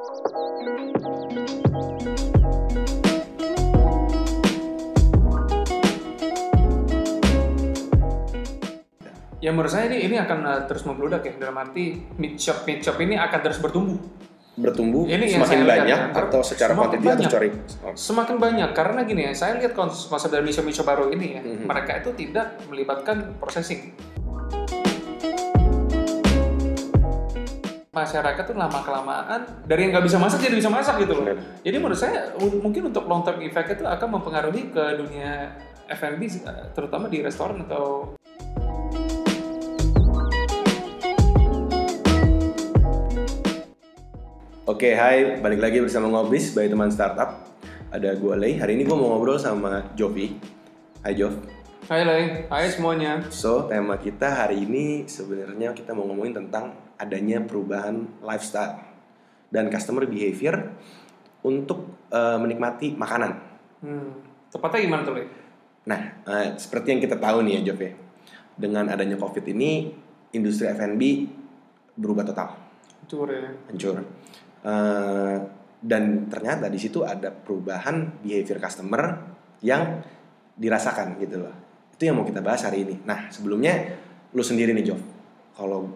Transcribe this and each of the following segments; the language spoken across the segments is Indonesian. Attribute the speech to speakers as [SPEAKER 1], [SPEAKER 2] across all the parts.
[SPEAKER 1] Ya menurut saya ini ini akan uh, terus membludak ya dalam arti mid shop mid shop ini akan terus bertumbuh.
[SPEAKER 2] Bertumbuh
[SPEAKER 1] Ini
[SPEAKER 2] semakin
[SPEAKER 1] lihat,
[SPEAKER 2] banyak
[SPEAKER 1] ya.
[SPEAKER 2] atau secara kuantiti atau secara oh,
[SPEAKER 1] Semakin banyak karena gini ya, saya lihat kons- konsep dari mid shop baru ini ya,
[SPEAKER 2] Mhm.
[SPEAKER 1] mereka itu tidak melibatkan processing. Masyarakat tuh lama kelamaan dari yang nggak bisa masak jadi bisa masak gitu loh. Jadi menurut saya mungkin untuk long term effect itu akan mempengaruhi ke dunia F&B eh, terutama di restoran atau
[SPEAKER 2] Oke, hai, balik lagi bersama Ngobis by teman startup. Ada gue Lei. Hari ini gue mau ngobrol sama Jovi. Hai Jov.
[SPEAKER 1] Hai Lay, hai semuanya.
[SPEAKER 2] So, tema kita hari ini sebenarnya kita mau ngomongin tentang adanya perubahan lifestyle dan customer behavior untuk eh, menikmati makanan.
[SPEAKER 1] Hmm. Tepatnya gimana tuh?
[SPEAKER 2] Nah, eh, seperti yang kita tahu nih ya Jov ya, dengan adanya COVID ini, industri F&B berubah total,
[SPEAKER 1] Cur ya.
[SPEAKER 2] hancur. Eh, dan ternyata di situ ada perubahan behavior customer yang dirasakan gitu loh. Itu yang mau kita bahas hari ini. Nah, sebelumnya lu sendiri nih Jov. Kalau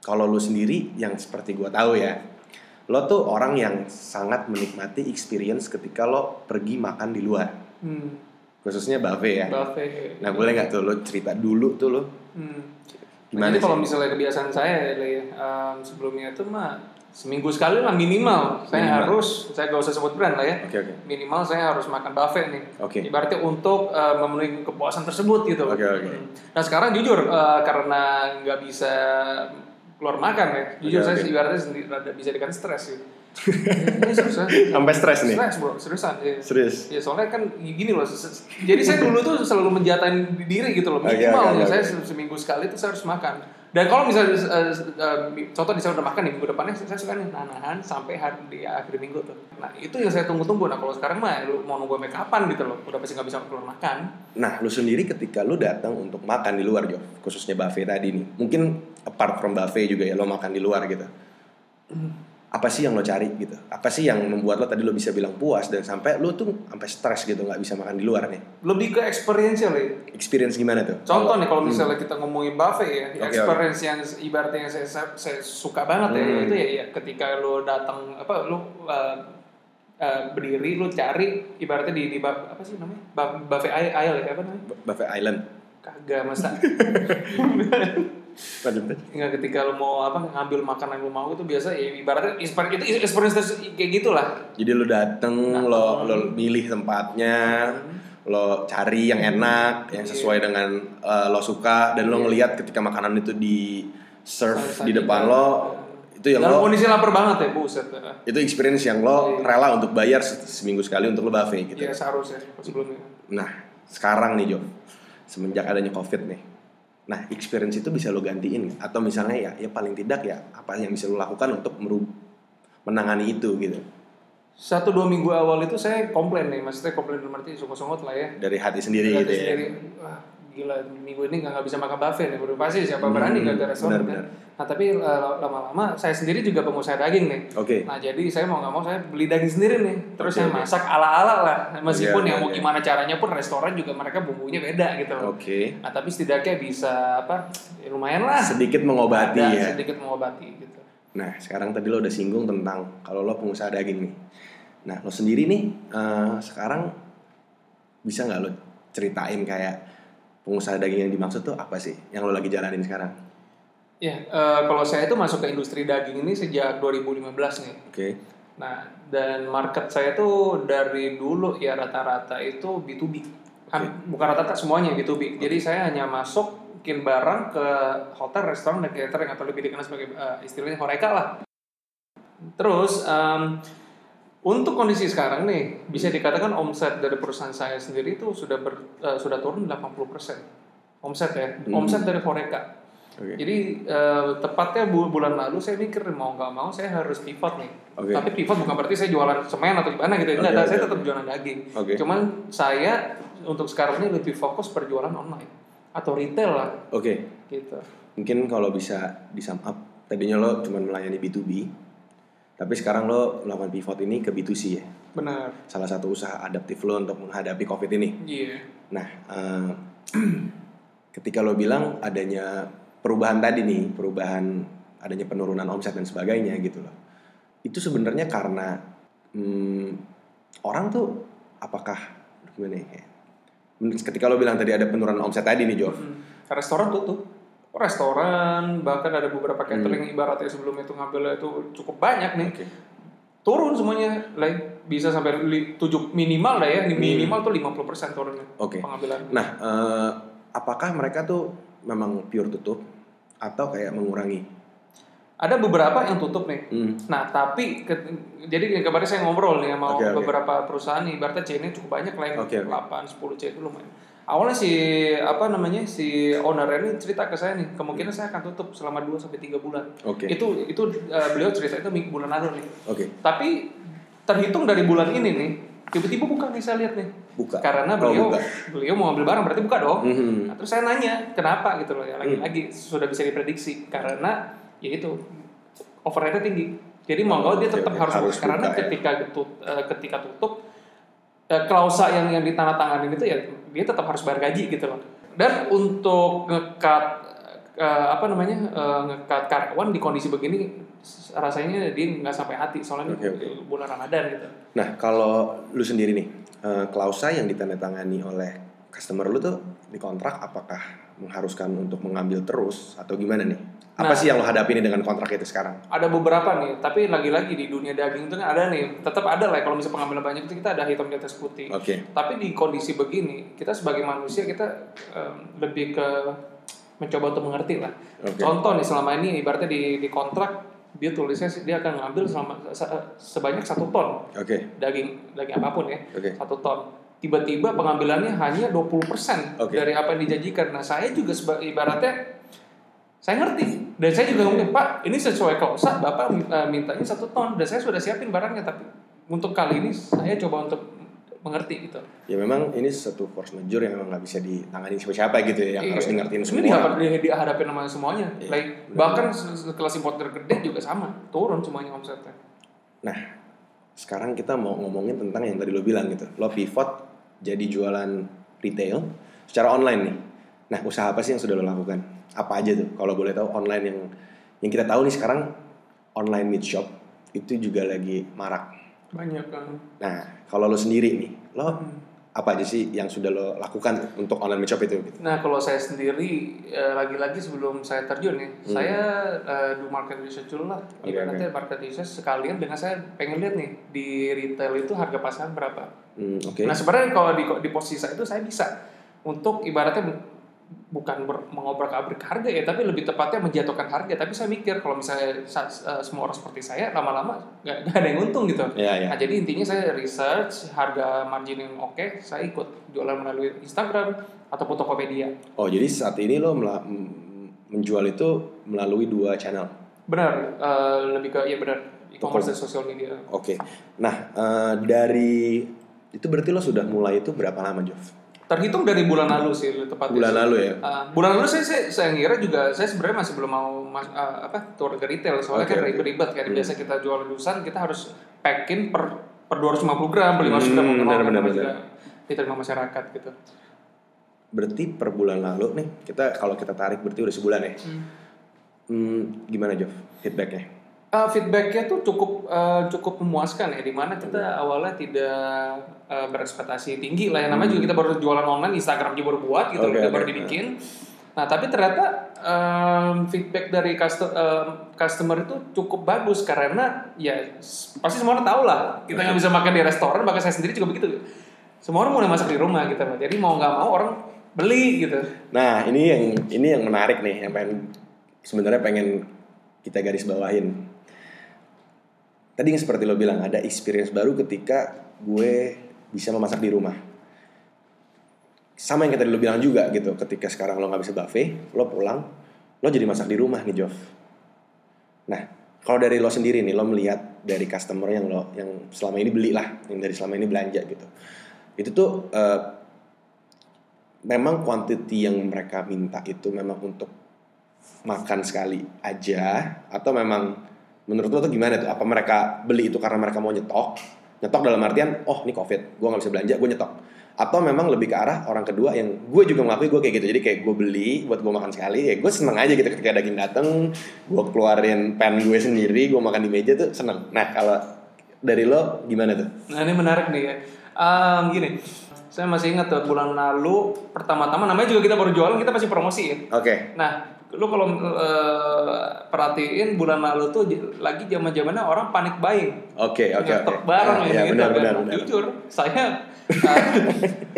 [SPEAKER 2] kalau lu sendiri yang seperti gua tahu ya, lo tuh orang yang sangat menikmati experience ketika lo pergi makan di luar,
[SPEAKER 1] Hmm.
[SPEAKER 2] khususnya buffet ya.
[SPEAKER 1] Buffet.
[SPEAKER 2] Nah boleh nggak tuh lo cerita dulu tuh lo
[SPEAKER 1] Hmm.
[SPEAKER 2] gimana
[SPEAKER 1] Jadi kalau
[SPEAKER 2] sih?
[SPEAKER 1] misalnya kebiasaan saya ya, um, sebelumnya itu mah seminggu sekali lah minimal. Saya
[SPEAKER 2] Minimal.
[SPEAKER 1] harus, saya gak usah sebut brand lah ya.
[SPEAKER 2] Oke oke
[SPEAKER 1] Minimal saya harus makan buffet nih.
[SPEAKER 2] Oke.
[SPEAKER 1] Ibaratnya untuk uh, memenuhi kepuasan tersebut gitu.
[SPEAKER 2] Oke, oke.
[SPEAKER 1] Hmm. Nah sekarang jujur uh, karena nggak bisa keluar makan ya, jujur saya
[SPEAKER 2] oke.
[SPEAKER 1] ibaratnya sendiri rada bisa dikatakan stres gitu. Ini serius ya.
[SPEAKER 2] Sampai stres nih?
[SPEAKER 1] Stres bro, seriusan. Ya.
[SPEAKER 2] serius.
[SPEAKER 1] Ya soalnya kan gini loh, jadi saya dulu tuh selalu menjatahin diri gitu loh, minimal
[SPEAKER 2] oke,
[SPEAKER 1] ya
[SPEAKER 2] oke.
[SPEAKER 1] saya se- seminggu sekali tuh saya harus makan. Dan kalau misalnya eh, eh, contoh di saya udah makan nih minggu depannya saya suka nih nahan sampai hari di akhir minggu tuh. Nah itu yang saya tunggu-tunggu. Nah kalau sekarang mah lu mau nunggu sampai kapan gitu loh, udah pasti nggak bisa keluar makan.
[SPEAKER 2] Nah lu sendiri ketika lu datang untuk makan di luar Jo, khususnya buffet tadi nih, mungkin apart from buffet juga ya lo makan di luar gitu. Apa sih yang lo cari gitu? Apa sih yang membuat lo tadi lo bisa bilang puas dan sampai lo tuh sampai stres gitu nggak bisa makan di luar nih?
[SPEAKER 1] Lebih ke experience ya.
[SPEAKER 2] Experience gimana tuh?
[SPEAKER 1] Contoh nih kalau
[SPEAKER 2] Hmm.
[SPEAKER 1] misalnya kita ngomongin buffet ya,
[SPEAKER 2] Oke,
[SPEAKER 1] experience yang ibaratnya yang saya, saya, saya suka banget ya
[SPEAKER 2] Hmm.
[SPEAKER 1] itu ya, ya ketika lu datang apa lu uh, uh, berdiri lu cari ibaratnya di di apa sih namanya buffet aisle ya apa namanya
[SPEAKER 2] Bu- buffet island.
[SPEAKER 1] kagak masa. Enggak ketika lu mau apa ngambil makanan yang lu mau itu biasa ya ibaratnya experience itu experience kayak gitulah.
[SPEAKER 2] Jadi lo dateng, lo lo milih tempatnya, lo cari yang enak, yang sesuai dengan eh, lo suka, dan lo ngelihat ketika makanan itu di serve di depan lo, itu yang
[SPEAKER 1] dalam
[SPEAKER 2] lo,
[SPEAKER 1] kondisi lapar banget ya buset
[SPEAKER 2] itu experience yang lo rela untuk bayar se- seminggu sekali untuk lo buffet gitu.
[SPEAKER 1] ya seharusnya sebelumnya.
[SPEAKER 2] Nah, sekarang nih Jo, semenjak adanya covid nih, nah experience itu bisa lo gantiin. Atau misalnya ya, ya paling tidak ya apa yang bisa lo lakukan untuk merub- menangani itu gitu.
[SPEAKER 1] Satu dua minggu awal itu saya komplain nih. Maksudnya komplain dalam arti sungguh-sungguh lah ya.
[SPEAKER 2] Dari hati sendiri
[SPEAKER 1] Lihat
[SPEAKER 2] gitu ya.
[SPEAKER 1] sendiri, wah gila minggu ini nggak bisa makan buffet nih. Udah pasti siapa berani
[SPEAKER 2] Hmm,
[SPEAKER 1] nggak ke restoran
[SPEAKER 2] benar,
[SPEAKER 1] kan nah tapi eh, lama-lama saya sendiri juga pengusaha daging nih
[SPEAKER 2] Oke.
[SPEAKER 1] nah jadi saya mau nggak mau saya beli daging sendiri nih terus
[SPEAKER 2] Oke,
[SPEAKER 1] saya masak ala-ala lah meskipun
[SPEAKER 2] Oke,
[SPEAKER 1] ya
[SPEAKER 2] oke,
[SPEAKER 1] mau
[SPEAKER 2] oke.
[SPEAKER 1] gimana caranya pun restoran juga mereka bumbunya beda gitu loh
[SPEAKER 2] Oke.
[SPEAKER 1] nah tapi setidaknya bisa apa ya lumayan lah
[SPEAKER 2] Sedikit mengobati
[SPEAKER 1] Ada
[SPEAKER 2] ya.
[SPEAKER 1] sedikit mengobati gitu
[SPEAKER 2] Nah, sekarang tadi lo udah singgung tentang kalau lo pengusaha daging nih. Nah, lo sendiri nih eh, sekarang bisa nggak lo ceritain kayak pengusaha daging yang dimaksud tuh apa sih yang lo lagi jalanin sekarang?
[SPEAKER 1] Ya eh, kalau saya itu masuk ke industri daging ini sejak 2015 nih
[SPEAKER 2] Oke.
[SPEAKER 1] Nah, dan market saya tuh dari dulu ya rata-rata itu B2B. Kan, Bukan rata-rata semuanya B2B. Jadi saya hanya masuk bikin barang ke hotel, restoran, dan catering atau lebih dikenal sebagai eh, istilahnya horeca lah. Terus em, untuk kondisi sekarang nih bisa dikatakan omset dari perusahaan saya sendiri itu sudah ber- eh, sudah turun 80%. Omset ya,
[SPEAKER 2] Hmm.
[SPEAKER 1] omset dari horeca.
[SPEAKER 2] Oke.
[SPEAKER 1] Jadi eh, tepatnya bu- bulan lalu saya mikir mau nggak mau saya harus pivot nih.
[SPEAKER 2] Oke.
[SPEAKER 1] Tapi pivot bukan berarti saya jualan semen atau gimana gitu. Enggak,
[SPEAKER 2] Oke,
[SPEAKER 1] saya
[SPEAKER 2] oke,
[SPEAKER 1] tetap jualan daging.
[SPEAKER 2] Oke.
[SPEAKER 1] Cuman saya untuk sekarang ini lebih fokus perjualan online atau retail lah
[SPEAKER 2] Oke.
[SPEAKER 1] gitu.
[SPEAKER 2] Mungkin kalau bisa di sum up, tadinya lo cuma melayani B2B. Tapi sekarang lo melakukan pivot ini ke B2C ya.
[SPEAKER 1] Benar.
[SPEAKER 2] Salah satu usaha adaptif lo untuk menghadapi COVID ini.
[SPEAKER 1] Iya.
[SPEAKER 2] Nah, eh, ketika lo bilang adanya perubahan tadi nih, perubahan adanya penurunan omset dan sebagainya gitu loh. Itu sebenarnya karena hmm, orang tuh apakah gimana ya? Ketika lo bilang tadi ada penurunan omset tadi nih, Jov.
[SPEAKER 1] Hmm. Restoran tutup. Restoran bahkan ada beberapa catering ibaratnya sebelum itu ngambilnya itu cukup banyak nih.
[SPEAKER 2] Oke.
[SPEAKER 1] Turun semuanya, like, bisa sampai tujuh minimal lah ya, minimal tuh 50% turunnya
[SPEAKER 2] Oke.
[SPEAKER 1] pengambilan.
[SPEAKER 2] Nah, eh, apakah mereka tuh memang pure tutup atau kayak mengurangi?
[SPEAKER 1] Ada beberapa yang tutup nih.
[SPEAKER 2] Hmm.
[SPEAKER 1] Nah, tapi ke- jadi kemarin saya ngobrol nih sama
[SPEAKER 2] oke.
[SPEAKER 1] beberapa perusahaan nih, ibaratnya chainnya cukup banyak lah yang
[SPEAKER 2] oke.
[SPEAKER 1] 8, 10 chain itu lumayan. Awalnya si apa namanya si owner ini cerita ke saya nih, kemungkinan saya akan tutup selama 2 sampai 3 bulan.
[SPEAKER 2] Oke.
[SPEAKER 1] Itu itu eh, beliau cerita itu bulan lalu nih.
[SPEAKER 2] Oke.
[SPEAKER 1] Tapi terhitung dari bulan ini nih, tiba-tiba buka nih saya lihat nih.
[SPEAKER 2] Buka.
[SPEAKER 1] Karena
[SPEAKER 2] Oh,
[SPEAKER 1] beliau
[SPEAKER 2] buka.
[SPEAKER 1] beliau mau ambil barang berarti buka dong.
[SPEAKER 2] Mhm.
[SPEAKER 1] Nah, terus saya nanya kenapa gitu loh ya
[SPEAKER 2] Hmm.
[SPEAKER 1] lagi-lagi sudah bisa diprediksi karena ya itu overheadnya tinggi. Jadi mau nggak dia
[SPEAKER 2] Oke,
[SPEAKER 1] tetap
[SPEAKER 2] oke.
[SPEAKER 1] harus,
[SPEAKER 2] Harus
[SPEAKER 1] buka karena
[SPEAKER 2] buka ya.
[SPEAKER 1] ketika tut, eh, ketika tutup eh, klausa yang yang ditandatangani itu ya dia tetap harus bayar gaji gitu loh. Dan untuk ngekat eh, apa namanya eh, ngekat karyawan di kondisi begini rasanya dia nggak sampai hati soalnya
[SPEAKER 2] Oke,
[SPEAKER 1] ini bulan Ramadan gitu.
[SPEAKER 2] Nah, kalau lu sendiri nih, eh, klausa yang ditandatangani oleh customer lu tuh di kontrak apakah mengharuskan untuk mengambil terus atau gimana nih? Apa
[SPEAKER 1] Nah.
[SPEAKER 2] sih yang lo hadapi nih dengan kontrak itu sekarang?
[SPEAKER 1] ada beberapa nih, tapi lagi-lagi di dunia daging itu kan ada nih, tetap ada lah kalau misalnya pengambilan banyak itu kita ada hitam di atas putih.
[SPEAKER 2] Oke.
[SPEAKER 1] Tapi di kondisi begini, kita sebagai manusia kita em, lebih ke mencoba untuk mengerti lah.
[SPEAKER 2] Oke.
[SPEAKER 1] Contoh nih selama ini ibaratnya di di kontrak dia tulisnya dia akan ngambil selama se- sebanyak satu ton
[SPEAKER 2] Oke.
[SPEAKER 1] daging daging apa pun ya
[SPEAKER 2] Oke.
[SPEAKER 1] satu ton. Tiba-tiba pengambilannya hanya 20%
[SPEAKER 2] Oke.
[SPEAKER 1] dari apa yang dijanjikan. Nah saya juga seba- ibaratnya saya ngerti dan saya juga ngomong Pak ini sesuai klausa Bapak eh, mintanya satu ton dan saya sudah siapin barangnya tapi untuk kali ini saya coba untuk mengerti gitu.
[SPEAKER 2] Ya memang ini satu force majeure yang memang nggak bisa ditangani siapa-siapa gitu ya, yang
[SPEAKER 1] Iya.
[SPEAKER 2] harus
[SPEAKER 1] Sebenarnya
[SPEAKER 2] semua.
[SPEAKER 1] dihadap- di- dihadapin sama semuanya.
[SPEAKER 2] Iya,
[SPEAKER 1] Like,
[SPEAKER 2] benar.
[SPEAKER 1] bahkan kelas importer gede juga sama, turun semuanya omsetnya.
[SPEAKER 2] Nah, sekarang kita mau ngomongin tentang yang tadi lo bilang gitu. Lo pivot jadi jualan retail secara online nih. Nah, usaha apa sih yang sudah lo lakukan? Apa aja tuh? Kalau boleh tahu online yang yang kita tahu nih sekarang online meat shop itu juga lagi marak.
[SPEAKER 1] Banyak kan.
[SPEAKER 2] Nah, kalau lo sendiri nih, lo
[SPEAKER 1] Hmm.
[SPEAKER 2] apa aja sih yang sudah lo lakukan untuk online shop itu? Gitu?
[SPEAKER 1] Nah, kalau saya sendiri eh, lagi-lagi sebelum saya terjun nih,
[SPEAKER 2] Hmm.
[SPEAKER 1] saya eh, do market research dulu lah.
[SPEAKER 2] Oke,
[SPEAKER 1] Ibaratnya market research sekalian dengan saya pengen lihat nih di retail itu harga pasaran berapa.
[SPEAKER 2] Hmm, Oke.
[SPEAKER 1] Nah, sebenarnya kalau di di posisi saya itu saya bisa untuk ibaratnya bukan ber, mengobrak-abrik harga ya, tapi lebih tepatnya menjatuhkan harga. Tapi saya mikir kalau misalnya sa- semua orang seperti saya lama-lama nggak nggak ada yang untung gitu.
[SPEAKER 2] Ya, ya.
[SPEAKER 1] Nah, jadi intinya saya research harga margin yang oke, saya ikut jualan melalui Instagram ataupun Tokopedia.
[SPEAKER 2] Oh, jadi saat ini lo menjual itu melalui dua channel.
[SPEAKER 1] Benar, eh, lebih ke iya benar e-commerce dan sosial media.
[SPEAKER 2] Oke. Nah, eh, dari itu berarti lo sudah mulai itu berapa lama, Jov?
[SPEAKER 1] Terhitung dari bulan lalu sih tepatnya.
[SPEAKER 2] Bulan
[SPEAKER 1] sih.
[SPEAKER 2] lalu ya.
[SPEAKER 1] Uh, bulan lalu saya, saya saya ngira juga saya sebenarnya masih belum mau mas, uh, apa turun ke retail soalnya
[SPEAKER 2] Oke,
[SPEAKER 1] kan ribet-ribet kan
[SPEAKER 2] Hmm.
[SPEAKER 1] biasa kita jual dusan kita harus packing per per 250 gram, per 500 gram
[SPEAKER 2] Hmm,
[SPEAKER 1] mau
[SPEAKER 2] benar, benar, benar.
[SPEAKER 1] diterima masyarakat gitu.
[SPEAKER 2] Berarti per bulan lalu nih, kita kalau kita tarik berarti udah sebulan ya. Hmm, gimana, Jov? Feedbacknya?
[SPEAKER 1] Uh, feedbacknya tuh cukup uh, cukup memuaskan ya di mana kita awalnya tidak uh, berekspektasi tinggi lah ya. Namanya juga kita baru jualan online Instagram juga baru buat gitu
[SPEAKER 2] Oke,
[SPEAKER 1] kita
[SPEAKER 2] oke.
[SPEAKER 1] baru dibikin. Nah tapi ternyata um, feedback dari custo- um, customer itu cukup bagus karena ya pasti semua orang tahu lah kita nggak bisa makan di restoran bahkan saya sendiri juga begitu. Semua orang mulai masak di rumah gitu jadi mau nggak mau orang beli gitu.
[SPEAKER 2] Nah, ini yang ini yang menarik nih, yang pengen sebenarnya pengen kita garis bawahin. Tadi yang seperti lo bilang ada experience baru ketika gue bisa memasak di rumah. Sama yang tadi lo bilang juga gitu, ketika sekarang lo nggak bisa buffet, lo pulang, lo jadi masak di rumah nih Jov. Nah, kalau dari lo sendiri nih, lo melihat dari customer yang lo yang selama ini beli lah, yang dari selama ini belanja gitu, itu tuh eh, memang quantity yang mereka minta itu memang untuk makan sekali aja atau memang Menurut lo tuh gimana tuh? Apa mereka beli itu karena mereka mau nyetok? Nyetok dalam artian, oh ini covid, gue nggak bisa belanja, gue nyetok. Atau memang lebih ke arah orang kedua yang gue juga mengakui gue kayak gitu. Jadi kayak gue beli buat gue makan sekali, ya gue seneng aja gitu ketika daging dateng, gue keluarin pen gue sendiri, gue makan di meja tuh seneng. Nah kalau dari lo gimana tuh?
[SPEAKER 1] Nah ini menarik nih ya. Um, gini, saya masih ingat tuh bulan lalu pertama-tama namanya juga kita baru jualan kita pasti promosi ya.
[SPEAKER 2] Oke.
[SPEAKER 1] Nah, lu kalau eh, perhatiin bulan lalu tuh lagi zaman zamannya orang panik buying.
[SPEAKER 2] Oke, oke, oke.
[SPEAKER 1] Barang
[SPEAKER 2] Ah,
[SPEAKER 1] ini
[SPEAKER 2] ya,
[SPEAKER 1] gitu
[SPEAKER 2] benar,
[SPEAKER 1] kan.
[SPEAKER 2] benar, benar.
[SPEAKER 1] Jujur, saya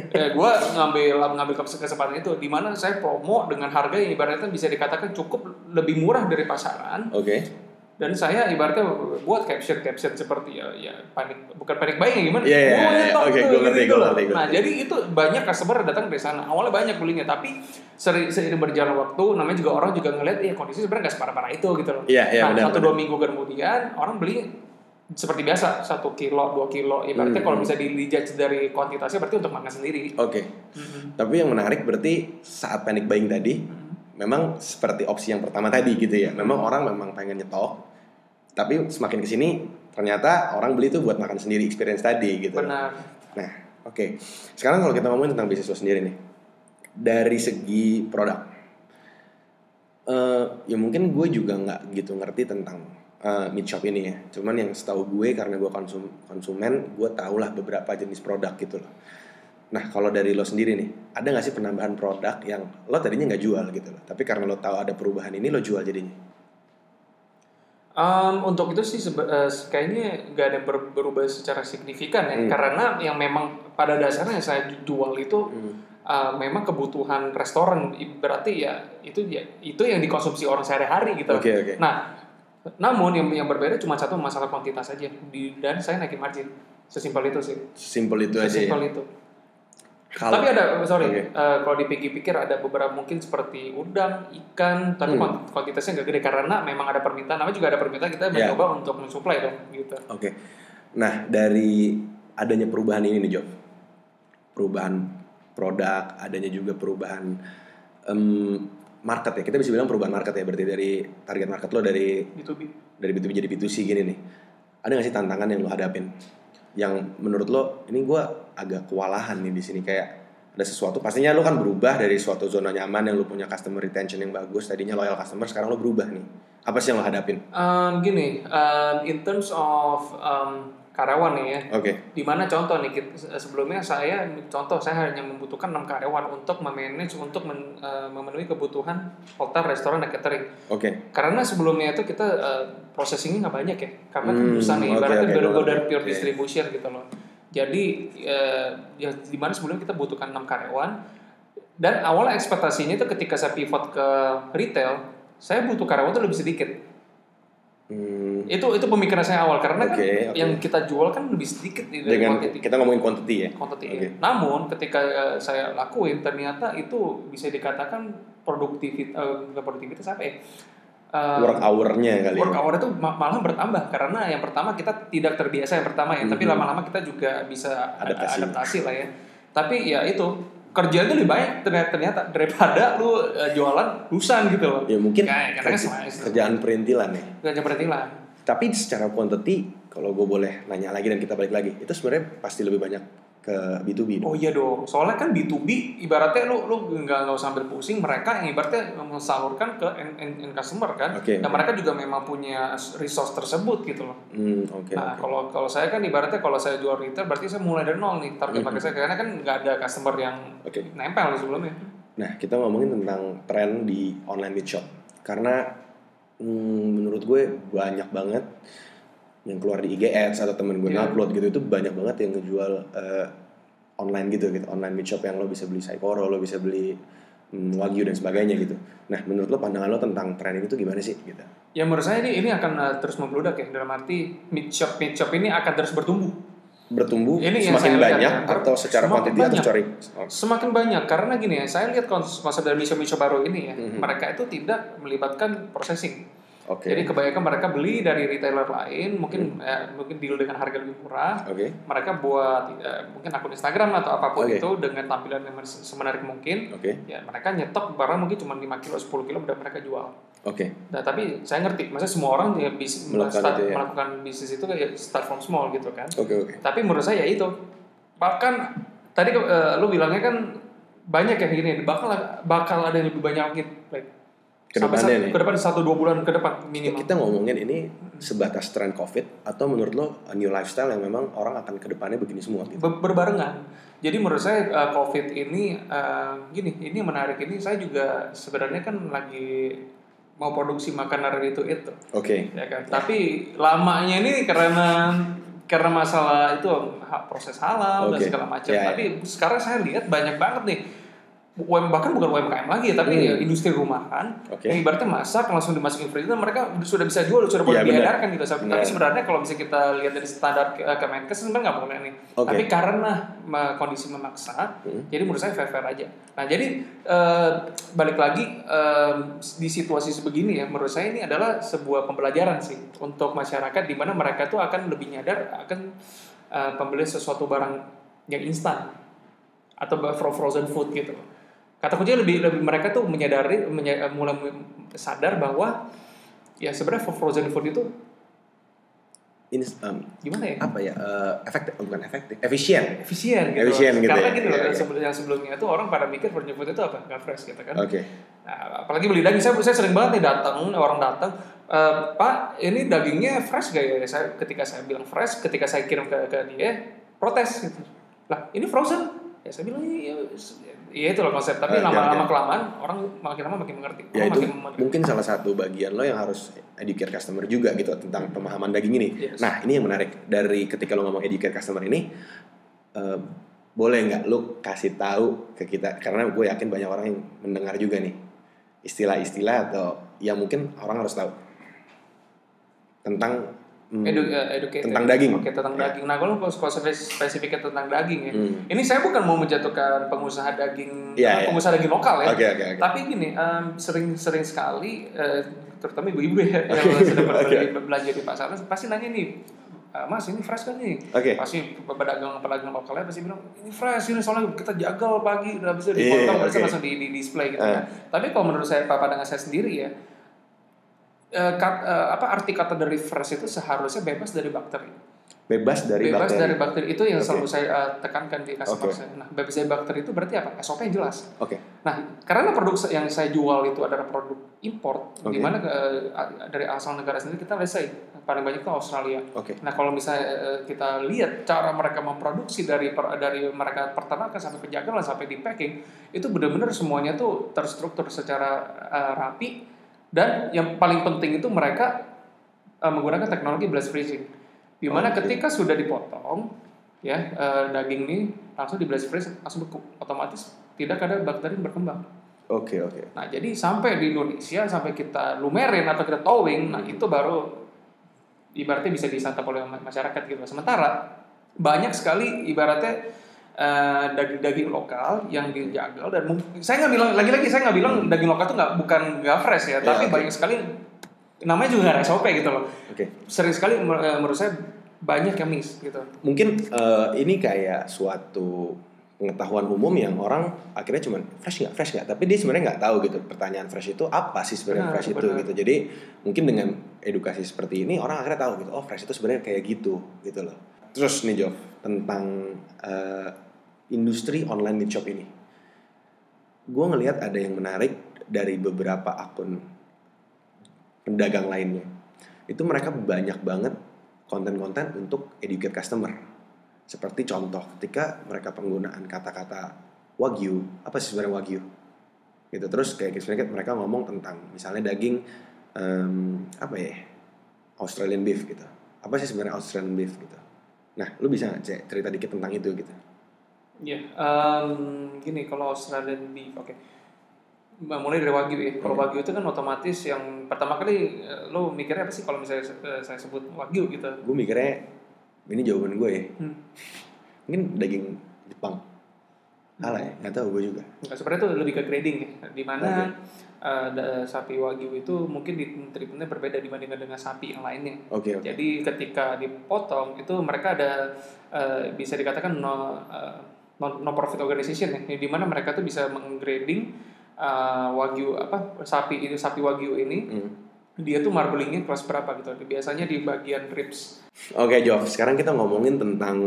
[SPEAKER 1] eh, gue ngambil ngambil kes- kesempatan itu di mana saya promo dengan harga yang ibaratnya bisa dikatakan cukup lebih murah dari pasaran
[SPEAKER 2] Oke.
[SPEAKER 1] Dan saya ibaratnya buat caption caption seperti ya ya panik bukan panik buying gimana
[SPEAKER 2] Iya, iya,
[SPEAKER 1] Oh,
[SPEAKER 2] iya.
[SPEAKER 1] nyetok
[SPEAKER 2] Oke,
[SPEAKER 1] tuh,
[SPEAKER 2] gua ngerti,
[SPEAKER 1] gitu loh.
[SPEAKER 2] ngerti,
[SPEAKER 1] nah jadi itu banyak customer datang dari sana awalnya banyak belinya tapi seri- seiring berjalan waktu namanya juga orang juga ngeliat ya kondisi sebenarnya nggak separah-parah itu gitu loh
[SPEAKER 2] Iya, iya,
[SPEAKER 1] nah
[SPEAKER 2] benar,
[SPEAKER 1] satu
[SPEAKER 2] benar.
[SPEAKER 1] dua minggu kemudian orang beli seperti biasa satu kilo dua kilo ibaratnya
[SPEAKER 2] Hmm,
[SPEAKER 1] kalau
[SPEAKER 2] hmm.
[SPEAKER 1] bisa dijudge dari kuantitasnya berarti untuk makan sendiri
[SPEAKER 2] Oke. Tapi yang menarik berarti saat panic buying tadi, memang seperti opsi yang pertama tadi gitu ya. Memang orang memang pengen nyetok, tapi semakin ke sini ternyata orang beli itu buat makan sendiri experience tadi gitu.
[SPEAKER 1] benar
[SPEAKER 2] Nah, oke. Sekarang kalau kita ngomongin tentang bisnis lo sendiri nih, dari segi produk, eh ya mungkin gue juga nggak gitu ngerti tentang eh, meat shop ini ya. Cuman yang setahu gue karena gue konsum konsumen, gue tau lah beberapa jenis produk gitu loh. Nah, kalau dari lo sendiri nih, ada nggak sih penambahan produk yang lo tadinya nggak jual gitu loh, tapi karena lo tahu ada perubahan ini lo jual jadinya?
[SPEAKER 1] Um, untuk itu sih sebe- eh, kayaknya nggak ada yang ber- berubah secara signifikan ya
[SPEAKER 2] Hmm.
[SPEAKER 1] karena yang memang pada dasarnya yang saya jual itu uh, memang kebutuhan restoran berarti ya itu ya itu yang dikonsumsi orang sehari-hari gitu.
[SPEAKER 2] Oke, oke.
[SPEAKER 1] Nah, namun yang yang berbeda cuma satu masalah kuantitas saja dan saya naikin margin sesimpel itu sih
[SPEAKER 2] Simpel itu aja ya.
[SPEAKER 1] sesimpel itu.
[SPEAKER 2] Kalau-
[SPEAKER 1] Tapi ada sorry
[SPEAKER 2] Oke.
[SPEAKER 1] eh, kalau dipikir-pikir ada beberapa mungkin seperti udang, ikan, tapi
[SPEAKER 2] Hmm.
[SPEAKER 1] kuant- kuantitasnya nggak gede karena memang ada permintaan. Namanya juga ada permintaan kita
[SPEAKER 2] Ya.
[SPEAKER 1] mencoba untuk mensuplai dong gitu.
[SPEAKER 2] Oke. Nah, dari adanya perubahan ini nih, Job. Perubahan produk, adanya juga perubahan em, market ya. Kita bisa bilang perubahan market ya, berarti dari target market lo dari
[SPEAKER 1] B2B.
[SPEAKER 2] dari B2B jadi B2C gini nih. Ada nggak sih tantangan yang lo hadapin? Yang menurut lo, ini gua agak kewalahan nih di sini kayak ada sesuatu pastinya lo kan berubah dari suatu zona nyaman yang lo punya customer retention yang bagus tadinya loyal customer sekarang lo berubah nih. Apa sih yang lo hadapin?
[SPEAKER 1] Um, gini, um, in terms of um, karyawan nih ya,
[SPEAKER 2] oke
[SPEAKER 1] di mana contoh nih sebelumnya saya contoh saya hanya membutuhkan enam karyawan untuk memanage untuk men- eh, memenuhi kebutuhan hotel, restoran, dan catering.
[SPEAKER 2] oke
[SPEAKER 1] Karena sebelumnya itu kita eh, processingnya nggak banyak ya, karena
[SPEAKER 2] Hmm,
[SPEAKER 1] susah nih,
[SPEAKER 2] oke,
[SPEAKER 1] ibaratnya
[SPEAKER 2] oke,
[SPEAKER 1] baru
[SPEAKER 2] gue
[SPEAKER 1] dari pure
[SPEAKER 2] Oke.
[SPEAKER 1] distribution gitu loh. Jadi eh, ya di mana sebelumnya kita butuhkan enam karyawan dan awalnya ekspektasinya itu ketika saya pivot ke retail, saya butuh karyawan itu lebih sedikit.
[SPEAKER 2] Hmm,
[SPEAKER 1] Itu itu pemikiran saya awal karena kan
[SPEAKER 2] Oke, oke.
[SPEAKER 1] yang kita jual kan lebih sedikit nih dari
[SPEAKER 2] dengan
[SPEAKER 1] quantity.
[SPEAKER 2] kita ngomongin quantity ya
[SPEAKER 1] quantity.
[SPEAKER 2] Oke.
[SPEAKER 1] Namun ketika eh, saya lakuin ternyata itu bisa dikatakan produktivitas eh, bukan produktivitas apa ya? Eh,
[SPEAKER 2] work hour-nya kali
[SPEAKER 1] work
[SPEAKER 2] ya.
[SPEAKER 1] hour itu ma- malah bertambah karena yang pertama kita tidak terbiasa yang pertama ya, tapi
[SPEAKER 2] Mhm.
[SPEAKER 1] lama-lama kita juga bisa ad-
[SPEAKER 2] Adaptasi.
[SPEAKER 1] adaptasi. lah ya. Tapi ya itu kerjaan itu lebih baik ternyata, ternyata daripada lu eh, jualan lusan gitu loh.
[SPEAKER 2] ya mungkin
[SPEAKER 1] Kayak- karena kan
[SPEAKER 2] kerja- kerjaan perintilan ya
[SPEAKER 1] Kerja berarti lah.
[SPEAKER 2] Tapi secara quantity kalau gue boleh nanya lagi dan kita balik lagi itu sebenarnya pasti lebih banyak ke B2B
[SPEAKER 1] Oh iya dong, soalnya kan B2B ibaratnya lu lu nggak nggak usah ambil pusing mereka yang ibaratnya mensalurkan ke end, end, end customer kan,
[SPEAKER 2] Oke,
[SPEAKER 1] dan mereka juga memang punya resource tersebut gitu loh.
[SPEAKER 2] Hmm, oke
[SPEAKER 1] nah kalau kalau saya kan ibaratnya kalau saya jual retail berarti saya mulai dari nol nih target
[SPEAKER 2] Mhm.
[SPEAKER 1] market saya karena kan nggak ada customer yang
[SPEAKER 2] Oke.
[SPEAKER 1] nempel sebelumnya.
[SPEAKER 2] Nah, kita ngomongin tentang tren di online meat shop. Karena hmm, menurut gue banyak banget yang keluar di IG Ads atau temen gue
[SPEAKER 1] Iya.
[SPEAKER 2] ngupload gitu itu banyak banget yang ngejual eh, online gitu gitu. Online meat shop yang lo bisa beli Saikoro, lo bisa beli hmm, Wagyu dan sebagainya gitu. Nah, menurut lo pandangan lo tentang tren ini tuh gimana sih gitu?
[SPEAKER 1] Ya menurut saya ini ini akan uh, terus membludak ya dalam arti meat shop meat shop ini akan terus bertumbuh.
[SPEAKER 2] Bertumbuh
[SPEAKER 1] Ini
[SPEAKER 2] semakin
[SPEAKER 1] lihat
[SPEAKER 2] banyak
[SPEAKER 1] ya.
[SPEAKER 2] atau secara
[SPEAKER 1] Semakin
[SPEAKER 2] quantity atau secara
[SPEAKER 1] Semakin banyak karena gini ya, saya lihat kons- konsep dari Miso Miso baru ini ya,
[SPEAKER 2] Mhm.
[SPEAKER 1] mereka itu tidak melibatkan processing.
[SPEAKER 2] Oke.
[SPEAKER 1] Jadi kebanyakan mereka beli dari retailer lain, mungkin eh, mungkin deal dengan harga lebih murah.
[SPEAKER 2] Oke.
[SPEAKER 1] Mereka buat eh, mungkin akun Instagram atau apa pun
[SPEAKER 2] Oke.
[SPEAKER 1] itu dengan tampilan yang se- semenarik mungkin.
[SPEAKER 2] Oke.
[SPEAKER 1] Ya mereka nyetok barang mungkin cuma 5 kilo, 10 kilo udah mereka jual.
[SPEAKER 2] Oke.
[SPEAKER 1] Nah, tapi saya ngerti, maksudnya semua orang ya bis,
[SPEAKER 2] Melakukan
[SPEAKER 1] start-
[SPEAKER 2] itu ya.
[SPEAKER 1] melakukan bisnis itu kayak start from small gitu kan.
[SPEAKER 2] Oke oke.
[SPEAKER 1] Tapi menurut saya ya itu bahkan tadi eh, lu bilangnya kan banyak yang gini, bakal bakal ada yang lebih banyak lagi like,
[SPEAKER 2] Ke
[SPEAKER 1] sampai
[SPEAKER 2] depannya
[SPEAKER 1] satu-
[SPEAKER 2] nih.
[SPEAKER 1] ke depan satu dua bulan ke depan minimal.
[SPEAKER 2] Kita ngomongin ini sebatas tren COVID atau menurut lo a new lifestyle yang memang orang akan ke depannya begini semua gitu.
[SPEAKER 1] Ber- berbarengan. Jadi menurut saya uh, COVID ini uh, gini, ini yang menarik ini saya juga sebenarnya kan lagi mau produksi makanan eat tuh,
[SPEAKER 2] Oke.
[SPEAKER 1] ya kan. Tapi lamanya ini karena karena masalah itu proses halal dan
[SPEAKER 2] Oke.
[SPEAKER 1] segala macam.
[SPEAKER 2] Ya, ya.
[SPEAKER 1] Tapi sekarang saya lihat banyak banget nih UM, bahkan bukan UMKM lagi tapi
[SPEAKER 2] Hmm.
[SPEAKER 1] industri rumahan
[SPEAKER 2] Oke.
[SPEAKER 1] yang ibaratnya masak langsung dimasukin freezer mereka sudah bisa jual sudah boleh
[SPEAKER 2] Iya, benar.
[SPEAKER 1] diedarkan gitu tapi
[SPEAKER 2] Benar.
[SPEAKER 1] sebenarnya kalau bisa kita lihat dari standar uh, Kemenkes sebenarnya nggak boleh nih
[SPEAKER 2] Oke.
[SPEAKER 1] tapi karena kondisi memaksa
[SPEAKER 2] Hmm.
[SPEAKER 1] jadi menurut saya fair fair aja nah jadi eh, balik lagi eh, di situasi sebegini ya menurut saya ini adalah sebuah pembelajaran sih untuk masyarakat di mana mereka tuh akan lebih nyadar akan eh, pembelian sesuatu barang yang instan atau fro- frozen food gitu kata kuncinya lebih lebih mereka tuh menyadari menya- eh, mulai sadar bahwa ya sebenarnya frozen food itu
[SPEAKER 2] Ini um,
[SPEAKER 1] gimana ya
[SPEAKER 2] apa ya? eh, efektif oh, bukan efektif, efisien.
[SPEAKER 1] efisien gitu.
[SPEAKER 2] Efisien gitu
[SPEAKER 1] Karena
[SPEAKER 2] ya.
[SPEAKER 1] gini loh,
[SPEAKER 2] Iya, iya.
[SPEAKER 1] sebelum yang sebelumnya itu orang pada mikir frozen food itu apa? Nggak fresh gitu kan.
[SPEAKER 2] Oke.
[SPEAKER 1] Nah, apalagi beli daging, saya, saya sering banget nih datang, orang datang, "Eh, Pak, ini dagingnya fresh gak ya? Saya, ketika saya bilang fresh, ketika saya kirim ke, ke dia, protes gitu. Lah, ini frozen? Ya saya bilang, iya, iya itu loh konsep. Tapi
[SPEAKER 2] Oke,
[SPEAKER 1] lama-lama
[SPEAKER 2] oke.
[SPEAKER 1] kelamaan, orang makin lama makin mengerti.
[SPEAKER 2] Ya
[SPEAKER 1] Orang
[SPEAKER 2] itu
[SPEAKER 1] makin mengerti.
[SPEAKER 2] mungkin salah satu bagian lo yang harus educate customer juga gitu tentang pemahaman daging ini.
[SPEAKER 1] Yes.
[SPEAKER 2] Nah ini yang menarik dari ketika lo ngomong educate customer ini, eh, boleh nggak lo kasih tahu ke kita karena gue yakin banyak orang yang mendengar juga nih istilah-istilah atau yang mungkin orang harus tahu tentang hmm,
[SPEAKER 1] Edu, eh, educated.
[SPEAKER 2] tentang daging.
[SPEAKER 1] Oke, tentang
[SPEAKER 2] Ya.
[SPEAKER 1] daging. Nah, kalau kalau spesifik- spesifiknya tentang daging ya.
[SPEAKER 2] Hmm.
[SPEAKER 1] Ini saya bukan mau menjatuhkan pengusaha daging,
[SPEAKER 2] Iya,
[SPEAKER 1] eh,
[SPEAKER 2] iya.
[SPEAKER 1] pengusaha daging lokal ya.
[SPEAKER 2] Oke oke oke.
[SPEAKER 1] Tapi gini, sering-sering sekali, eh, terutama ibu-ibu ya, yang sudah pernah
[SPEAKER 2] Oke.
[SPEAKER 1] beli- belanja di pasar, pasti nanya nih, "Ah, Mas ini fresh kan nih?
[SPEAKER 2] Oke.
[SPEAKER 1] Pasti pedagang pedagang lokalnya pasti bilang ini fresh ini soalnya kita jagal pagi udah bisa
[SPEAKER 2] Iya,
[SPEAKER 1] dipotong bisa
[SPEAKER 2] oke.
[SPEAKER 1] langsung di, di display gitu
[SPEAKER 2] Eh.
[SPEAKER 1] kan. Tapi kalau menurut saya pandangan saya sendiri ya, eh, kat- eh, apa arti kata dari fresh itu seharusnya bebas dari bakteri
[SPEAKER 2] Bebas dari
[SPEAKER 1] bebas
[SPEAKER 2] bakteri.
[SPEAKER 1] dari bakteri itu yang
[SPEAKER 2] Oke.
[SPEAKER 1] selalu saya uh, tekankan di customer
[SPEAKER 2] Oke.
[SPEAKER 1] saya. Nah, bebas dari bakteri itu berarti apa? SOP yang jelas.
[SPEAKER 2] Oke.
[SPEAKER 1] Nah, karena produk yang saya jual itu adalah produk import,
[SPEAKER 2] Oke.
[SPEAKER 1] di mana uh, dari asal negara sendiri kita let's say paling banyak itu Australia.
[SPEAKER 2] Oke.
[SPEAKER 1] Nah, kalau misalnya uh, kita lihat cara mereka memproduksi dari per- dari mereka peternakan sampai penjagalan sampai di packing, itu benar-benar semuanya tuh terstruktur secara uh, rapi dan yang paling penting itu mereka uh, menggunakan teknologi blast freezing. Di mana
[SPEAKER 2] Oke.
[SPEAKER 1] ketika sudah dipotong ya uh, daging ini langsung di blast freeze langsung beku, otomatis tidak ada bakteri yang berkembang.
[SPEAKER 2] Oke oke.
[SPEAKER 1] Nah, jadi sampai di Indonesia sampai kita lumerin atau kita towing, nah itu baru ibaratnya bisa disantap oleh ma- masyarakat gitu. Sementara banyak sekali ibaratnya eh, daging-daging lokal yang dijagal dan saya nggak bilang lagi-lagi saya nggak bilang daging lokal itu nggak bukan nggak fresh ya,
[SPEAKER 2] Hmm. Ya,
[SPEAKER 1] tapi
[SPEAKER 2] oke.
[SPEAKER 1] banyak sekali namanya juga nggak SOP gitu loh.
[SPEAKER 2] Oke.
[SPEAKER 1] Sering sekali eh, menurut saya banyak yang miss gitu.
[SPEAKER 2] Mungkin eh, ini kayak suatu pengetahuan umum yang orang akhirnya cuman fresh nggak fresh nggak tapi dia sebenarnya nggak tahu gitu pertanyaan fresh itu apa sih sebenarnya
[SPEAKER 1] Benar,
[SPEAKER 2] fresh itu gitu jadi mungkin dengan edukasi seperti ini orang akhirnya tahu gitu oh fresh itu sebenarnya kayak gitu gitu loh terus nih Jov tentang eh, industri online meat shop ini gue ngelihat ada yang menarik dari beberapa akun pedagang lainnya itu mereka banyak banget konten-konten untuk educate customer. Seperti contoh ketika mereka penggunaan kata-kata wagyu, apa sih sebenarnya wagyu? Gitu terus kayak sebenarnya mereka ngomong tentang misalnya daging em, apa ya? Australian beef gitu. Apa sih sebenarnya Australian beef gitu? Nah, lu bisa Cek, cerita dikit tentang itu gitu?
[SPEAKER 1] Iya, em, gini kalau Australian beef, oke. Mbak, Mulai dari wagyu ya. Kalau
[SPEAKER 2] Oke.
[SPEAKER 1] wagyu itu kan otomatis yang pertama kali eh, lo mikirnya apa sih kalau misalnya eh, saya sebut wagyu gitu?
[SPEAKER 2] Gue mikirnya ini jawaban gue ya.
[SPEAKER 1] Hmm.
[SPEAKER 2] Mungkin daging Jepang. Alah ya, nggak tahu gue juga.
[SPEAKER 1] Nggak, sebenarnya itu lebih ke grading ya, di mana eh, da- sapi wagyu itu mungkin di treatmentnya berbeda dibandingkan dengan sapi yang lainnya.
[SPEAKER 2] Oke oke.
[SPEAKER 1] Jadi ketika dipotong itu mereka ada eh, bisa dikatakan no eh, non, profit organization ya, di mana mereka tuh bisa menggrading uh, wagyu apa sapi ini sapi wagyu ini
[SPEAKER 2] Hmm.
[SPEAKER 1] dia tuh marblingnya kelas berapa gitu biasanya di bagian ribs
[SPEAKER 2] Oke Jov, sekarang kita ngomongin tentang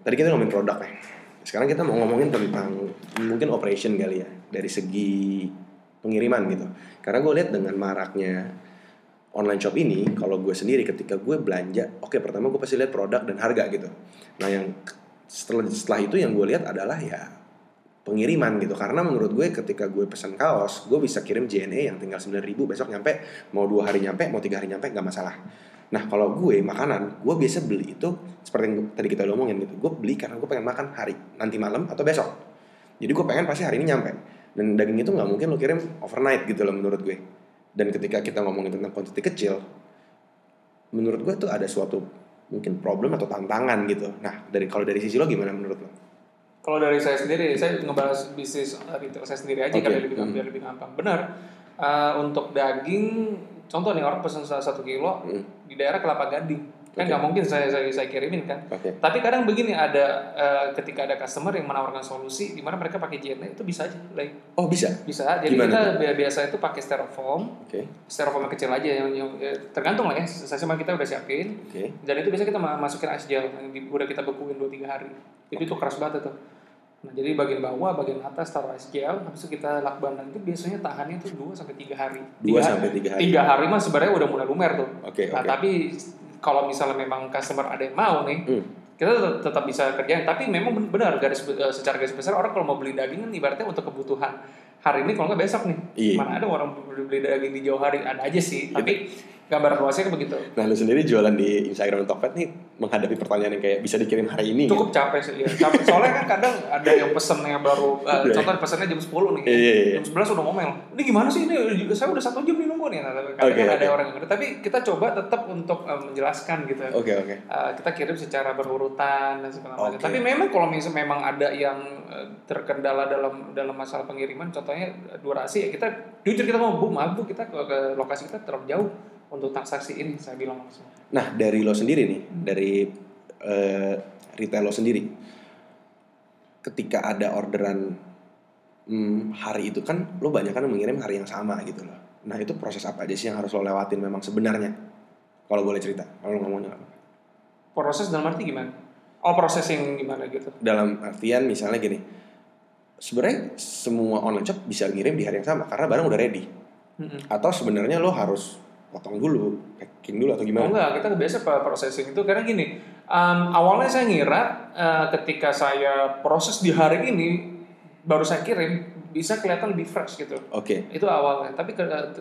[SPEAKER 2] tadi kita ngomongin produk ya. Sekarang kita mau ngomongin tentang mungkin operation kali ya dari segi pengiriman gitu. Karena gue lihat dengan maraknya online shop ini, kalau gue sendiri ketika gue belanja, oke pertama gue pasti lihat produk dan harga gitu. Nah yang setelah setelah itu yang gue lihat adalah ya pengiriman gitu karena menurut gue ketika gue pesan kaos gue bisa kirim JNE yang tinggal 9000 besok nyampe mau dua hari nyampe mau tiga hari nyampe nggak masalah Nah kalau gue makanan, gue biasa beli itu seperti yang tadi kita udah omongin gitu. Gue beli karena gue pengen makan hari nanti malam atau besok. Jadi gue pengen pasti hari ini nyampe. Dan daging itu nggak mungkin lo kirim overnight gitu loh menurut gue. Dan ketika kita ngomongin tentang quantity kecil, menurut gue tuh ada suatu mungkin problem atau tantangan gitu. Nah dari kalau dari sisi lo gimana menurut lo?
[SPEAKER 1] Kalau dari saya sendiri, saya ngebahas bisnis uh, retail saya sendiri aja
[SPEAKER 2] Oke.
[SPEAKER 1] kan lebih,
[SPEAKER 2] Hmm.
[SPEAKER 1] biar lebih gampang. Benar. Uh, untuk daging, contoh nih orang pesan satu kilo
[SPEAKER 2] Hmm.
[SPEAKER 1] di daerah Kelapa Gading, kan nggak mungkin saya, saya saya kirimin kan.
[SPEAKER 2] Oke.
[SPEAKER 1] Tapi kadang begini ada uh, ketika ada customer yang menawarkan solusi di mana mereka pakai JNE itu bisa aja, like,
[SPEAKER 2] Oh bisa.
[SPEAKER 1] bisa. Jadi
[SPEAKER 2] Gimana
[SPEAKER 1] kita bi- biasa itu pakai styrofoam,
[SPEAKER 2] Oke.
[SPEAKER 1] styrofoam yang kecil aja yang, yang ya, tergantung lah ya. Saya sama kita udah siapin.
[SPEAKER 2] Oke.
[SPEAKER 1] Dan itu biasa kita ma- masukin ice gel yang di, udah kita bekuin 2-3 hari. Jadi itu keras banget tuh. Nah, jadi bagian bawah, bagian atas taruh ice gel, habis itu kita lakban dan itu biasanya tahannya tuh 2 sampai 3 hari.
[SPEAKER 2] Dua
[SPEAKER 1] Tiga-
[SPEAKER 2] sampai tiga hari.
[SPEAKER 1] Tiga hari mah sebenarnya udah mulai lumer tuh.
[SPEAKER 2] Oke
[SPEAKER 1] Nah,
[SPEAKER 2] oke.
[SPEAKER 1] tapi kalau misalnya memang customer ada yang mau nih,
[SPEAKER 2] Hmm.
[SPEAKER 1] kita tetap, tetap bisa kerjain. Tapi memang ben- benar garis eh, secara garis besar orang kalau mau beli daging kan ibaratnya untuk kebutuhan hari ini kalau nggak besok nih.
[SPEAKER 2] Iya.
[SPEAKER 1] Mana ada orang beli beli daging di jauh hari ada aja sih. Tapi gambaran luasnya begitu.
[SPEAKER 2] Nah lu sendiri jualan di Instagram Tokped nih menghadapi pertanyaan yang kayak bisa dikirim hari ini.
[SPEAKER 1] cukup capek sih ya. capek soalnya kan kadang ada yang pesen yang baru uh, contoh pesennya jam 10 nih
[SPEAKER 2] Iya, iya, iya.
[SPEAKER 1] jam 11 udah ngomel ini gimana sih ini saya udah satu jam nih nunggu nih kadang
[SPEAKER 2] Oke,
[SPEAKER 1] kan ada orang yang tapi kita coba tetap untuk uh, menjelaskan gitu
[SPEAKER 2] Oke oke.
[SPEAKER 1] Uh, kita kirim secara berurutan dan segala macam. Tapi memang kalau misalnya memang ada yang uh, terkendala dalam dalam masalah pengiriman, contohnya durasi ya kita jujur kita mau bu maaf bu kita ke, ke lokasi kita terlalu jauh untuk transaksi ini saya bilang langsung.
[SPEAKER 2] Nah dari lo sendiri nih, dari eh, retail lo sendiri, ketika ada orderan hmm, hari itu kan lo banyak kan mengirim hari yang sama gitu loh. Nah itu proses apa aja sih yang harus lo lewatin memang sebenarnya? Kalau boleh cerita, kalau lo ngomongnya apa?
[SPEAKER 1] Proses dalam arti gimana? Oh proses yang gimana gitu?
[SPEAKER 2] Dalam artian misalnya gini, sebenarnya semua online shop bisa ngirim di hari yang sama karena barang udah ready.
[SPEAKER 1] Mm-mm.
[SPEAKER 2] Atau sebenarnya lo harus potong dulu, packing dulu atau
[SPEAKER 1] Oh
[SPEAKER 2] gimana?
[SPEAKER 1] enggak, kita biasa processing itu karena gini, um, awalnya saya ngira uh, ketika saya proses di hari ini baru saya kirim bisa kelihatan lebih fresh gitu.
[SPEAKER 2] Oke,
[SPEAKER 1] itu awalnya tapi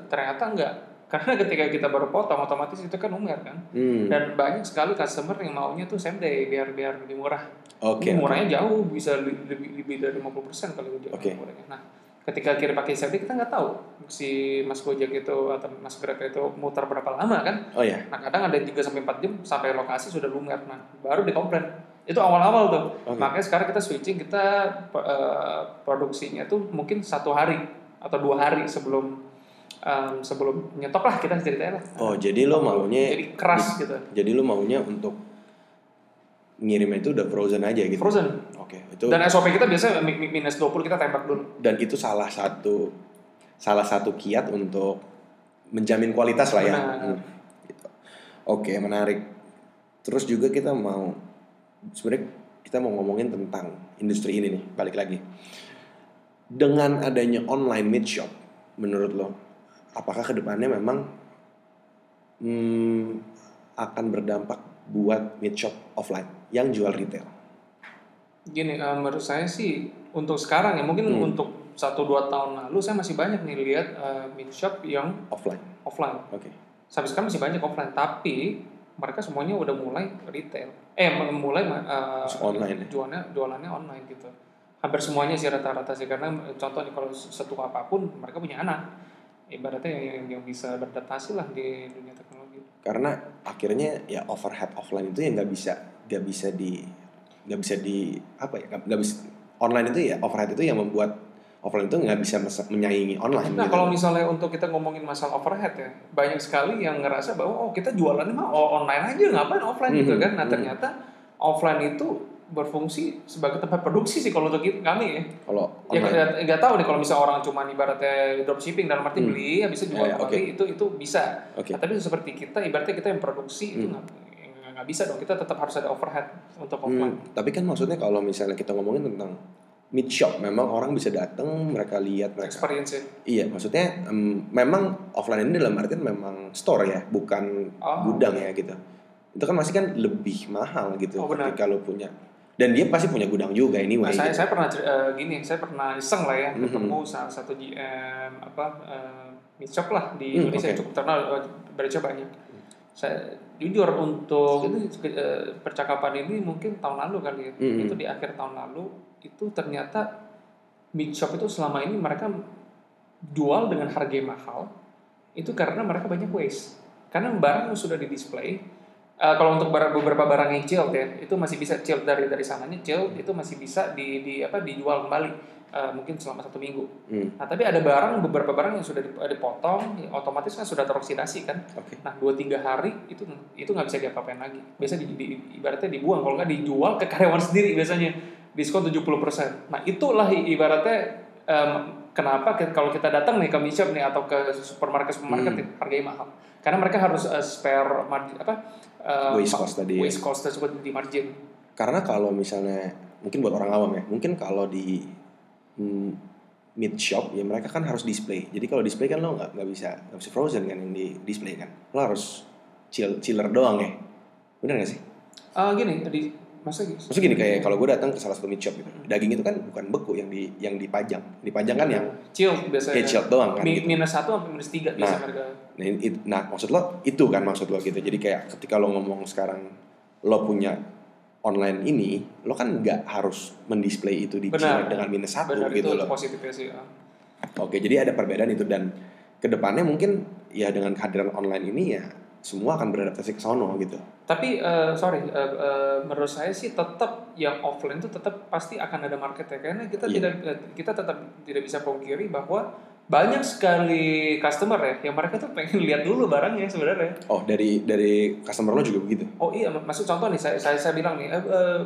[SPEAKER 1] ternyata enggak karena ketika kita baru potong otomatis itu kan lumer kan
[SPEAKER 2] hmm.
[SPEAKER 1] dan banyak sekali customer yang maunya tuh same day biar biar lebih murah
[SPEAKER 2] oke,
[SPEAKER 1] Ini murahnya jauh bisa lebih lebih dari 50% kali jauh
[SPEAKER 2] Oke.
[SPEAKER 1] murahnya nah ketika kirim pakai same day kita nggak tahu si Mas Gojek itu atau Mas Grab itu muter berapa lama kan?
[SPEAKER 2] Oh ya,
[SPEAKER 1] nah kadang ada juga sampai 4 jam sampai lokasi sudah lumer. Nah baru dikomplain. Itu awal-awal tuh.
[SPEAKER 2] Oke.
[SPEAKER 1] makanya sekarang kita switching kita eh, produksinya tuh mungkin satu hari atau dua hari sebelum em, sebelum nyetok lah kita ceritanya lah.
[SPEAKER 2] Oh, jadi lo maunya
[SPEAKER 1] jadi keras gitu.
[SPEAKER 2] Jadi lo maunya untuk ngirimnya itu udah frozen aja gitu.
[SPEAKER 1] frozen
[SPEAKER 2] Oke, itu
[SPEAKER 1] dan SOP kita biasa mi- mi- minus 20 kita tembak dulu
[SPEAKER 2] dan itu salah satu salah satu kiat untuk menjamin kualitas lah ya. Hmm, gitu. Oke, menarik. Terus juga kita mau sebenarnya kita mau ngomongin tentang industri ini nih, balik lagi. Dengan adanya online meat shop, menurut lo, apakah ke depannya memang hmm, akan berdampak buat meat shop offline yang jual retail?
[SPEAKER 1] gini eh, menurut saya sih untuk sekarang ya mungkin
[SPEAKER 2] Hmm.
[SPEAKER 1] untuk satu dua tahun lalu saya masih banyak nih lihat eh, meat shop yang
[SPEAKER 2] Offline,
[SPEAKER 1] offline
[SPEAKER 2] oke.
[SPEAKER 1] sampai sekarang masih banyak offline tapi mereka semuanya udah mulai retail eh mulai uh,
[SPEAKER 2] online ya?
[SPEAKER 1] jualannya jualannya online gitu hampir semuanya sih rata-rata sih karena contohnya kalau setua apa pun mereka punya anak ibaratnya yang, yang bisa beradaptasi lah di dunia teknologi
[SPEAKER 2] karena akhirnya ya overhead offline itu ya nggak bisa nggak bisa di nggak bisa di apa ya nggak nggak bisa online itu ya overhead itu yang membuat offline itu nggak bisa menyaingi online
[SPEAKER 1] Nah
[SPEAKER 2] gitu.
[SPEAKER 1] kalau misalnya untuk kita ngomongin masalah overhead ya banyak sekali yang ngerasa bahwa oh kita jualannya mah oh, online aja ngapain offline gitu
[SPEAKER 2] Mhm,
[SPEAKER 1] kan nah
[SPEAKER 2] mhm.
[SPEAKER 1] ternyata offline itu berfungsi sebagai tempat produksi sih kalau untuk kami ya.
[SPEAKER 2] Kalau
[SPEAKER 1] Ya nggak nggak tahu nih kalau misalnya orang cuma ibaratnya dropshipping dalam arti
[SPEAKER 2] Hmm.
[SPEAKER 1] beli habis itu jual
[SPEAKER 2] Ya, ya,
[SPEAKER 1] kembali itu itu bisa.
[SPEAKER 2] Oke.
[SPEAKER 1] Nah, tapi seperti kita ibaratnya kita yang produksi itu
[SPEAKER 2] Hmm.
[SPEAKER 1] nggak nggak- nggak bisa dong kita tetap harus ada overhead untuk
[SPEAKER 2] Hmm,
[SPEAKER 1] offline.
[SPEAKER 2] tapi kan maksudnya kalau misalnya kita ngomongin tentang mid shop, memang orang bisa datang, mereka lihat, mereka
[SPEAKER 1] Experience ya.
[SPEAKER 2] Iya, maksudnya em, memang offline ini dalam artian memang store ya, bukan
[SPEAKER 1] Oh.
[SPEAKER 2] gudang ya gitu. Itu kan masih kan lebih mahal gitu
[SPEAKER 1] Oh, benar.
[SPEAKER 2] ketika lo punya. Dan dia pasti punya gudang juga anyway.
[SPEAKER 1] Nah, saya
[SPEAKER 2] gitu.
[SPEAKER 1] saya pernah eh, gini, saya pernah iseng lah ya
[SPEAKER 2] Mhm.
[SPEAKER 1] ketemu salah satu GM apa uh, meat shop lah di
[SPEAKER 2] Hmm,
[SPEAKER 1] Indonesia
[SPEAKER 2] oke.
[SPEAKER 1] cukup terkenal eh, Barica banyak. Saya jujur untuk eh, percakapan ini mungkin tahun lalu kali ya.
[SPEAKER 2] Mhm.
[SPEAKER 1] Itu di akhir tahun lalu itu ternyata meat shop itu selama ini mereka jual dengan harga yang mahal itu karena mereka banyak waste. Karena barang sudah di display Eh, kalau untuk barang, beberapa barang yang chilled ya, itu masih bisa chilled dari dari sananya chilled itu masih bisa di, di apa dijual kembali eh, mungkin selama satu minggu.
[SPEAKER 2] Hmm,
[SPEAKER 1] Nah tapi ada barang beberapa barang yang sudah dip- dipotong, ya, otomatis kan sudah teroksidasi kan.
[SPEAKER 2] Oke.
[SPEAKER 1] Nah dua tiga hari itu itu nggak bisa diapa-apain lagi. Biasa di, di- ibaratnya dibuang kalau nggak dijual ke karyawan sendiri biasanya diskon 70%. Nah itulah ibaratnya em, kenapa ke- kalau kita datang nih ke shop nih atau ke supermarket supermarket
[SPEAKER 2] Hmm.
[SPEAKER 1] harganya mahal. Karena mereka harus eh, spare margin apa eh,
[SPEAKER 2] Waste cost tadi ya.
[SPEAKER 1] Waste cost tersebut di margin.
[SPEAKER 2] Karena kalau misalnya mungkin buat orang awam ya, mungkin kalau di mid shop ya mereka kan harus display. Jadi kalau display kan lo nggak nggak bisa nggak bisa frozen kan yang di display kan. Lo harus chill chiller doang ya. Bener gak sih?
[SPEAKER 1] Eh, gini di masa gitu.
[SPEAKER 2] Maksudnya gini kayak kalau gue datang ke salah satu meat shop gitu, daging itu kan bukan beku yang di yang dipajang, dipajang kan yang
[SPEAKER 1] Chilled biasanya.
[SPEAKER 2] ya chilled doang kan.
[SPEAKER 1] Mi-
[SPEAKER 2] Gitu.
[SPEAKER 1] minus satu sampai minus tiga bisa
[SPEAKER 2] Nah.
[SPEAKER 1] harga.
[SPEAKER 2] Nah, it- nah, maksud lo itu kan maksud lo gitu. Jadi kayak ketika lo ngomong sekarang lo punya online ini, lo kan nggak harus mendisplay itu di
[SPEAKER 1] Benar.
[SPEAKER 2] dengan minus satu
[SPEAKER 1] Benar
[SPEAKER 2] gitu
[SPEAKER 1] itu
[SPEAKER 2] loh.
[SPEAKER 1] positifnya sih. ah.
[SPEAKER 2] Oke, jadi ada perbedaan itu dan ke depannya mungkin ya dengan kehadiran online ini ya semua akan beradaptasi ke sono gitu.
[SPEAKER 1] Tapi eh, sorry, eh, eh, menurut saya sih tetap yang offline itu tetap pasti akan ada marketnya karena kita
[SPEAKER 2] Iya.
[SPEAKER 1] tidak kita tetap tidak bisa pungkiri bahwa banyak sekali customer ya yang mereka tuh pengen lihat dulu barangnya sebenarnya.
[SPEAKER 2] Oh, dari dari customer lo juga begitu.
[SPEAKER 1] Oh iya, mak- maksud contoh nih saya saya, saya bilang nih, eh, eh,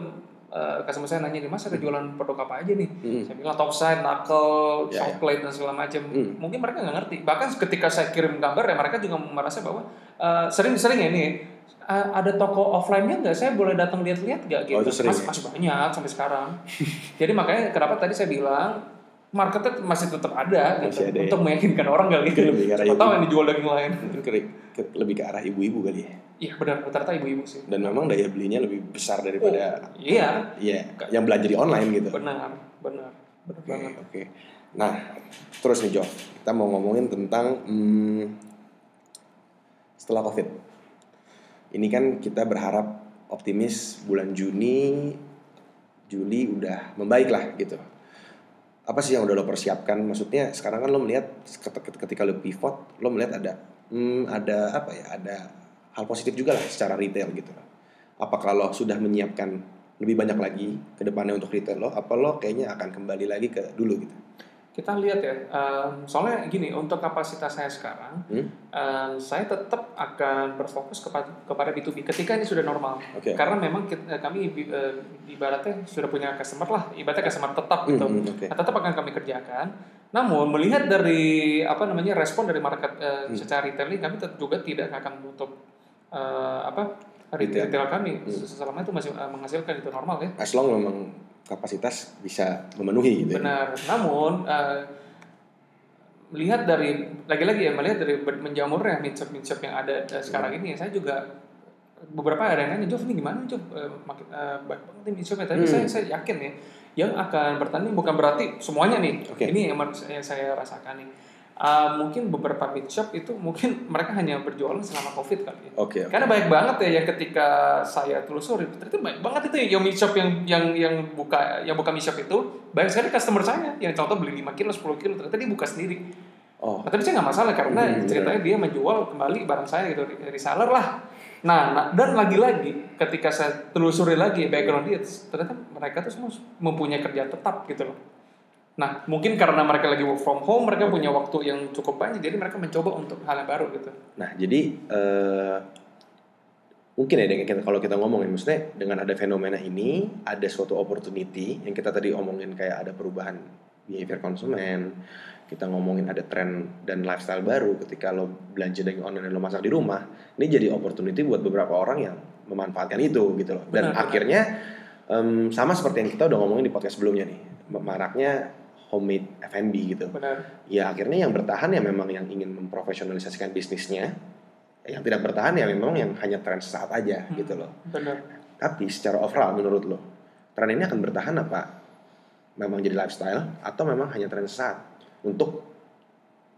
[SPEAKER 1] eh, customer saya nanya nih, mas ada jualan produk apa aja nih?
[SPEAKER 2] Mm.
[SPEAKER 1] Saya bilang topside, knuckle,
[SPEAKER 2] Ya, ya.
[SPEAKER 1] chocolate dan segala macam.
[SPEAKER 2] Hmm.
[SPEAKER 1] Mungkin mereka nggak ngerti. Bahkan ketika saya kirim gambar ya mereka juga merasa bahwa eh, sering-sering ya ini eh, ada toko offline-nya nggak? Saya boleh datang lihat-lihat nggak? Gitu.
[SPEAKER 2] Oh, itu sering
[SPEAKER 1] Mas-
[SPEAKER 2] ya?
[SPEAKER 1] masih banyak sampai sekarang. Jadi makanya kenapa tadi saya bilang marketnya masih tetap ada gitu
[SPEAKER 2] Masih ada ya?
[SPEAKER 1] untuk meyakinkan orang kali.
[SPEAKER 2] Mungkin lebih ke arah
[SPEAKER 1] tahu yang dijual daging lain.
[SPEAKER 2] Mungkin ke, ke- lebih ke arah ibu-ibu kali ya.
[SPEAKER 1] Iya benar, rata-rata ibu-ibu sih.
[SPEAKER 2] Dan memang daya belinya lebih besar daripada
[SPEAKER 1] Iya,
[SPEAKER 2] Iya, yang belanja di online gitu.
[SPEAKER 1] benar, benar, benar
[SPEAKER 2] Oke,
[SPEAKER 1] banget.
[SPEAKER 2] oke. Nah, terus nih Jo, kita mau ngomongin tentang hmm, setelah COVID. Ini kan kita berharap optimis bulan Juni, Juli udah membaik lah gitu. Apa sih yang udah lo persiapkan? Maksudnya sekarang kan lo melihat ket- ketika lo pivot, lo melihat ada hmm, ada apa ya? Ada hal positif juga lah secara retail gitu. Apakah lo sudah menyiapkan lebih banyak lagi ke depannya untuk retail lo? Apa lo kayaknya akan kembali lagi ke dulu gitu?
[SPEAKER 1] Kita lihat ya, em, soalnya gini, untuk kapasitas saya sekarang,
[SPEAKER 2] Hmm?
[SPEAKER 1] em, saya tetap akan berfokus kepada, kepada B2B ketika ini sudah normal.
[SPEAKER 2] Oke.
[SPEAKER 1] Karena memang kita, kami bi- eh, ibaratnya sudah punya customer lah, ibaratnya customer tetap gitu.
[SPEAKER 2] Hmm, hmm, oke.
[SPEAKER 1] Nah, tetap akan kami kerjakan. Namun melihat dari apa namanya respon dari market eh,
[SPEAKER 2] Hmm.
[SPEAKER 1] secara retailing, kami tetap juga tidak akan menutup eh, apa
[SPEAKER 2] Retail.
[SPEAKER 1] retail, kami
[SPEAKER 2] Hmm.
[SPEAKER 1] selama itu masih eh, menghasilkan itu normal ya.
[SPEAKER 2] As long memang kapasitas bisa memenuhi gitu. ya.
[SPEAKER 1] Benar. Namun eh, melihat dari lagi-lagi ya melihat dari menjamurnya midshop yang ada eh, sekarang
[SPEAKER 2] Hmm.
[SPEAKER 1] ini saya juga beberapa ada yang nanya Jov ini gimana Jov Eh, makin baik banget nih midshopnya tapi
[SPEAKER 2] Hmm.
[SPEAKER 1] saya saya yakin ya yang akan bertanding bukan berarti semuanya nih
[SPEAKER 2] Oke.
[SPEAKER 1] ini yang saya rasakan nih Ah, mungkin beberapa midshop itu mungkin mereka hanya berjualan selama covid kali ya
[SPEAKER 2] Oke. oke.
[SPEAKER 1] karena banyak banget ya yang ketika saya telusuri ternyata banyak banget itu yang mie shop yang yang yang buka yang buka mie shop itu banyak sekali customer saya yang contoh beli 5 kilo 10 kilo ternyata dia buka sendiri.
[SPEAKER 2] Oh,
[SPEAKER 1] Nah, tapi saya nggak masalah karena
[SPEAKER 2] Hmm,
[SPEAKER 1] ceritanya dia menjual kembali barang saya gitu reseller lah. Nah, nah, dan lagi-lagi ketika saya telusuri lagi background dia ternyata mereka tuh semua mempunyai kerjaan tetap gitu loh. Nah, mungkin karena mereka lagi work from home, mereka punya waktu yang cukup banyak, jadi mereka mencoba untuk hal yang baru gitu.
[SPEAKER 2] nah jadi eh, mungkin ya dengan kita kalau kita ngomongin maksudnya dengan ada fenomena ini ada suatu opportunity yang kita tadi omongin kayak ada perubahan behavior konsumen kita ngomongin ada tren dan lifestyle baru ketika lo belanja dengan online dan lo masak di rumah ini jadi opportunity buat beberapa orang yang memanfaatkan itu gitu loh dan
[SPEAKER 1] Benar, benar.
[SPEAKER 2] akhirnya em, sama seperti yang kita udah ngomongin di podcast sebelumnya nih maraknya homemade F&B gitu.
[SPEAKER 1] Benar.
[SPEAKER 2] Ya akhirnya yang bertahan ya memang yang ingin memprofesionalisasikan bisnisnya. Yang tidak bertahan ya memang yang hanya tren sesaat aja
[SPEAKER 1] Hmm.
[SPEAKER 2] gitu loh.
[SPEAKER 1] benar.
[SPEAKER 2] Tapi secara overall menurut lo tren ini akan bertahan apa? Memang jadi lifestyle atau memang hanya tren sesaat untuk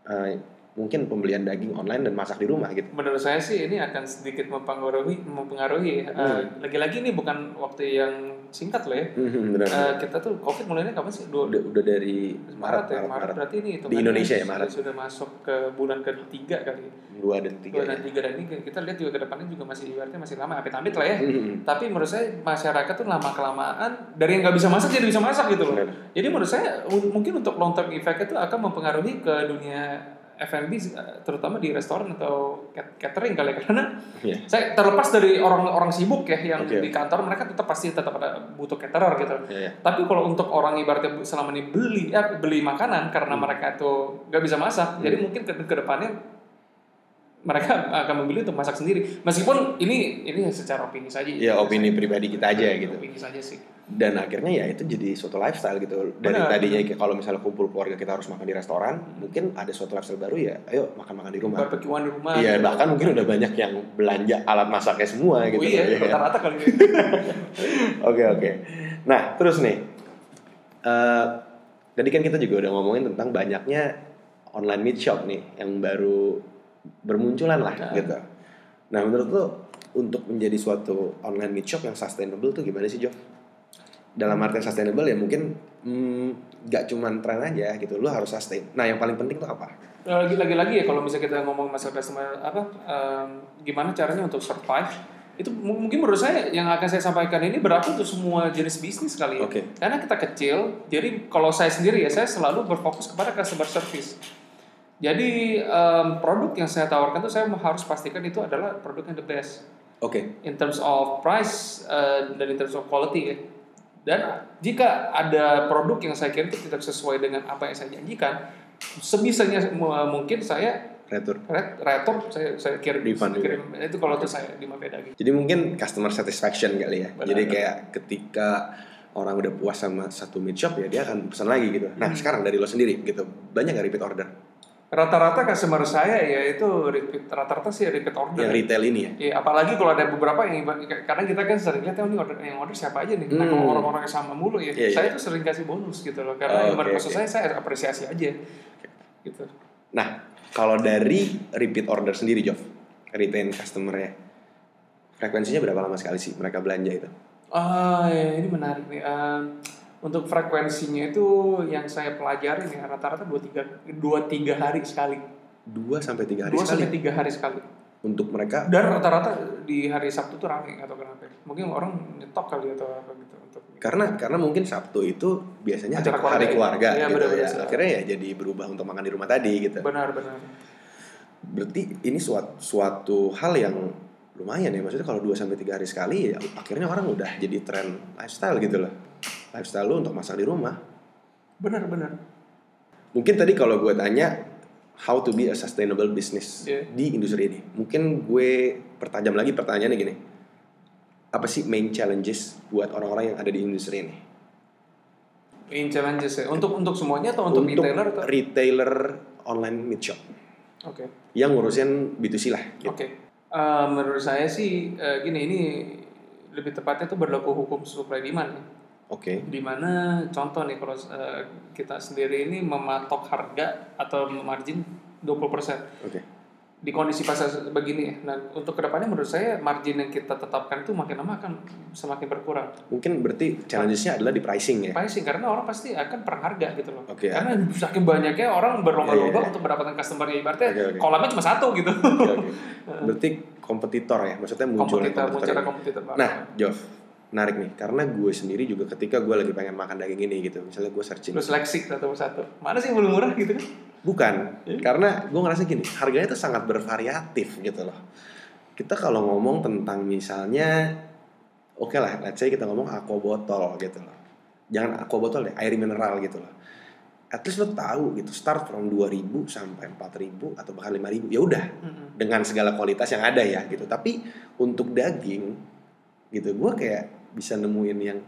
[SPEAKER 2] eh, mungkin pembelian daging online dan masak di rumah gitu
[SPEAKER 1] menurut saya sih ini akan sedikit mempengaruhi mempengaruhi ya. Eh,
[SPEAKER 2] Hmm.
[SPEAKER 1] lagi-lagi ini bukan waktu yang singkat loh ya
[SPEAKER 2] benar
[SPEAKER 1] Eh, kita tuh covid mulainya kapan sih dua
[SPEAKER 2] udah udah dari
[SPEAKER 1] Maret,
[SPEAKER 2] Maret
[SPEAKER 1] ya
[SPEAKER 2] Maret,
[SPEAKER 1] Maret,
[SPEAKER 2] Maret.
[SPEAKER 1] berarti ini
[SPEAKER 2] Di Indonesia ya, Maret.
[SPEAKER 1] sudah masuk ke bulan ketiga kali
[SPEAKER 2] dua dan tiga
[SPEAKER 1] dua dan
[SPEAKER 2] ya.
[SPEAKER 1] tiga dan ini kita lihat juga ke depannya juga masih ibaratnya masih lama amit-amit lah ya
[SPEAKER 2] Hmm.
[SPEAKER 1] tapi menurut saya masyarakat tuh lama kelamaan dari yang nggak bisa masak jadi bisa masak gitu loh
[SPEAKER 2] Benar.
[SPEAKER 1] jadi menurut saya mungkin untuk long term effect itu akan mempengaruhi ke dunia F&B terutama di restoran atau cat- catering kali ya. karena
[SPEAKER 2] Iya.
[SPEAKER 1] saya terlepas dari orang-orang sibuk ya yang
[SPEAKER 2] Oke.
[SPEAKER 1] di kantor mereka tetap pasti tetap ada butuh caterer gitu
[SPEAKER 2] Iya, iya.
[SPEAKER 1] tapi kalau untuk orang ibaratnya selama ini beli ya beli makanan karena
[SPEAKER 2] Hmm.
[SPEAKER 1] mereka itu nggak bisa masak jadi mungkin ke, ke depannya mereka akan memilih untuk masak sendiri meskipun ini ini secara opini saja
[SPEAKER 2] ya opini pribadi kita aja gitu
[SPEAKER 1] opini saja sih
[SPEAKER 2] dan akhirnya ya itu jadi suatu lifestyle gitu dari
[SPEAKER 1] Benar.
[SPEAKER 2] tadinya kalau misalnya kumpul keluarga kita harus makan di restoran mungkin ada suatu lifestyle baru ya ayo makan makan di rumah
[SPEAKER 1] barbekyuan di rumah
[SPEAKER 2] iya bahkan mungkin udah banyak yang belanja alat masaknya semua
[SPEAKER 1] oh
[SPEAKER 2] gitu
[SPEAKER 1] iya
[SPEAKER 2] Ya.
[SPEAKER 1] rata-rata kali
[SPEAKER 2] oke oke nah terus nih eh tadi kan kita juga udah ngomongin tentang banyaknya online meat shop nih yang baru bermunculan lah
[SPEAKER 1] Nah.
[SPEAKER 2] gitu nah menurut lo untuk menjadi suatu online meat shop yang sustainable tuh gimana sih Jof? Dalam artian sustainable ya mungkin hmm, nggak cuman tren aja gitu lo harus sustain. Nah yang paling penting tuh apa?
[SPEAKER 1] Lagi lagi lagi ya kalau misalnya kita ngomong masalah customer apa em, gimana caranya untuk survive itu mu- mungkin menurut saya yang akan saya sampaikan ini berlaku untuk semua jenis bisnis kali ya.
[SPEAKER 2] Oke.
[SPEAKER 1] karena kita kecil jadi kalau saya sendiri ya saya selalu berfokus kepada customer service. Jadi em, produk yang saya tawarkan tuh saya harus pastikan itu adalah produk yang the best.
[SPEAKER 2] Oke.
[SPEAKER 1] In terms of price uh, dan in terms of quality ya. Dan jika ada produk yang saya kira itu tidak sesuai dengan apa yang saya janjikan, sebisanya mu- mungkin saya
[SPEAKER 2] retur
[SPEAKER 1] ret- retur saya saya kirim
[SPEAKER 2] Refund juga.
[SPEAKER 1] kirim itu kalau itu saya di Mapeda gitu.
[SPEAKER 2] Jadi mungkin customer satisfaction kali ya.
[SPEAKER 1] Benar.
[SPEAKER 2] Jadi kayak ketika orang udah puas sama satu meat shop ya dia akan pesan lagi gitu. Nah
[SPEAKER 1] Hmm.
[SPEAKER 2] sekarang dari lo sendiri gitu banyak gak repeat order
[SPEAKER 1] Rata-rata customer saya ya itu repeat rata-rata sih repeat order.
[SPEAKER 2] yang retail ini ya?
[SPEAKER 1] Iya, apalagi kalau ada beberapa yang karena kita kan sering lihat oh, ini order yang order siapa aja nih. Nah,
[SPEAKER 2] Hmm.
[SPEAKER 1] kalau orang-orang yang sama mulu ya,
[SPEAKER 2] Iya,
[SPEAKER 1] saya
[SPEAKER 2] iya.
[SPEAKER 1] tuh sering kasih bonus gitu loh. Karena
[SPEAKER 2] Oh, oke,
[SPEAKER 1] maksud
[SPEAKER 2] oke.
[SPEAKER 1] saya saya apresiasi aja. Gitu.
[SPEAKER 2] Nah kalau dari repeat order sendiri Jov, retain customer-nya frekuensinya berapa lama sekali sih mereka belanja itu?
[SPEAKER 1] Ah, ya, ini menarik nih. Ehm, untuk frekuensinya itu yang saya pelajari nih rata-rata dua tiga dua tiga hari sekali.
[SPEAKER 2] Dua sampai tiga hari
[SPEAKER 1] Dua
[SPEAKER 2] sekali
[SPEAKER 1] sampai tiga hari sekali.
[SPEAKER 2] untuk mereka.
[SPEAKER 1] Dan rata-rata di hari Sabtu tuh rame atau kenapa? Mungkin orang nyetok kali atau apa gitu untuk
[SPEAKER 2] Karena karena mungkin Sabtu itu biasanya hari,
[SPEAKER 1] Acara keluarga
[SPEAKER 2] hari
[SPEAKER 1] ya.
[SPEAKER 2] keluarga
[SPEAKER 1] Iya,
[SPEAKER 2] gitu
[SPEAKER 1] benar-benar.
[SPEAKER 2] ya. Akhirnya ya jadi berubah untuk makan di rumah tadi gitu.
[SPEAKER 1] benar-benar.
[SPEAKER 2] Berarti ini suatu suatu hal yang lumayan ya maksudnya kalau 2 sampai 3 hari sekali ya akhirnya orang udah jadi tren lifestyle gitu loh. Lifestyle lu untuk masak di rumah.
[SPEAKER 1] Benar-benar.
[SPEAKER 2] Mungkin tadi kalau gue tanya how to be a sustainable business
[SPEAKER 1] Iya.
[SPEAKER 2] di industri ini. Mungkin gue pertajam lagi pertanyaannya gini. Apa sih main challenges buat orang-orang yang ada di industri ini?
[SPEAKER 1] Main challenges ya. Untuk untuk semuanya atau untuk, retailer atau?
[SPEAKER 2] retailer online meat shop
[SPEAKER 1] Oke.
[SPEAKER 2] yang ngurusin B2C lah. gitu.
[SPEAKER 1] Oke. Eh, menurut saya sih eh, gini ini lebih tepatnya itu berlaku hukum supply demand.
[SPEAKER 2] Oke.
[SPEAKER 1] di mana contoh nih kalau eh, kita sendiri ini mematok harga atau margin 20%
[SPEAKER 2] Oke.
[SPEAKER 1] di kondisi pasar begini ya. Nah, untuk ke depannya menurut saya margin yang kita tetapkan itu makin lama akan semakin berkurang.
[SPEAKER 2] Mungkin berarti challenges-nya adalah di pricing ya.
[SPEAKER 1] Pricing karena orang pasti akan perang harga gitu loh.
[SPEAKER 2] Oke.
[SPEAKER 1] Karena saking banyaknya orang berlomba-lomba
[SPEAKER 2] Iya, iya, iya.
[SPEAKER 1] untuk mendapatkan customer ya ibaratnya
[SPEAKER 2] Oke, oke.
[SPEAKER 1] kolamnya cuma satu gitu.
[SPEAKER 2] Oke, oke. Berarti kompetitor ya, maksudnya muncul
[SPEAKER 1] kompetitor,
[SPEAKER 2] kompetitor.
[SPEAKER 1] kompetitor.
[SPEAKER 2] Nah, Jov, menarik nih, karena gue sendiri juga ketika gue lagi pengen makan daging ini gitu, misalnya gue searching,
[SPEAKER 1] Terus seleksi satu persatu. Mana sih yang paling murah gitu kan?
[SPEAKER 2] bukan,
[SPEAKER 1] Iya.
[SPEAKER 2] karena gue ngerasa gini, harganya tuh sangat bervariatif gitu loh. kita kalau ngomong tentang misalnya oke lah let's say kita ngomong aqua botol gitu loh jangan aqua botol deh air mineral gitu loh at least lo tahu gitu start from 2000 sampai 4000 atau bahkan 5000 ya udah
[SPEAKER 1] Mm-mm.
[SPEAKER 2] dengan segala kualitas yang ada ya gitu tapi untuk daging gitu gue kayak bisa nemuin yang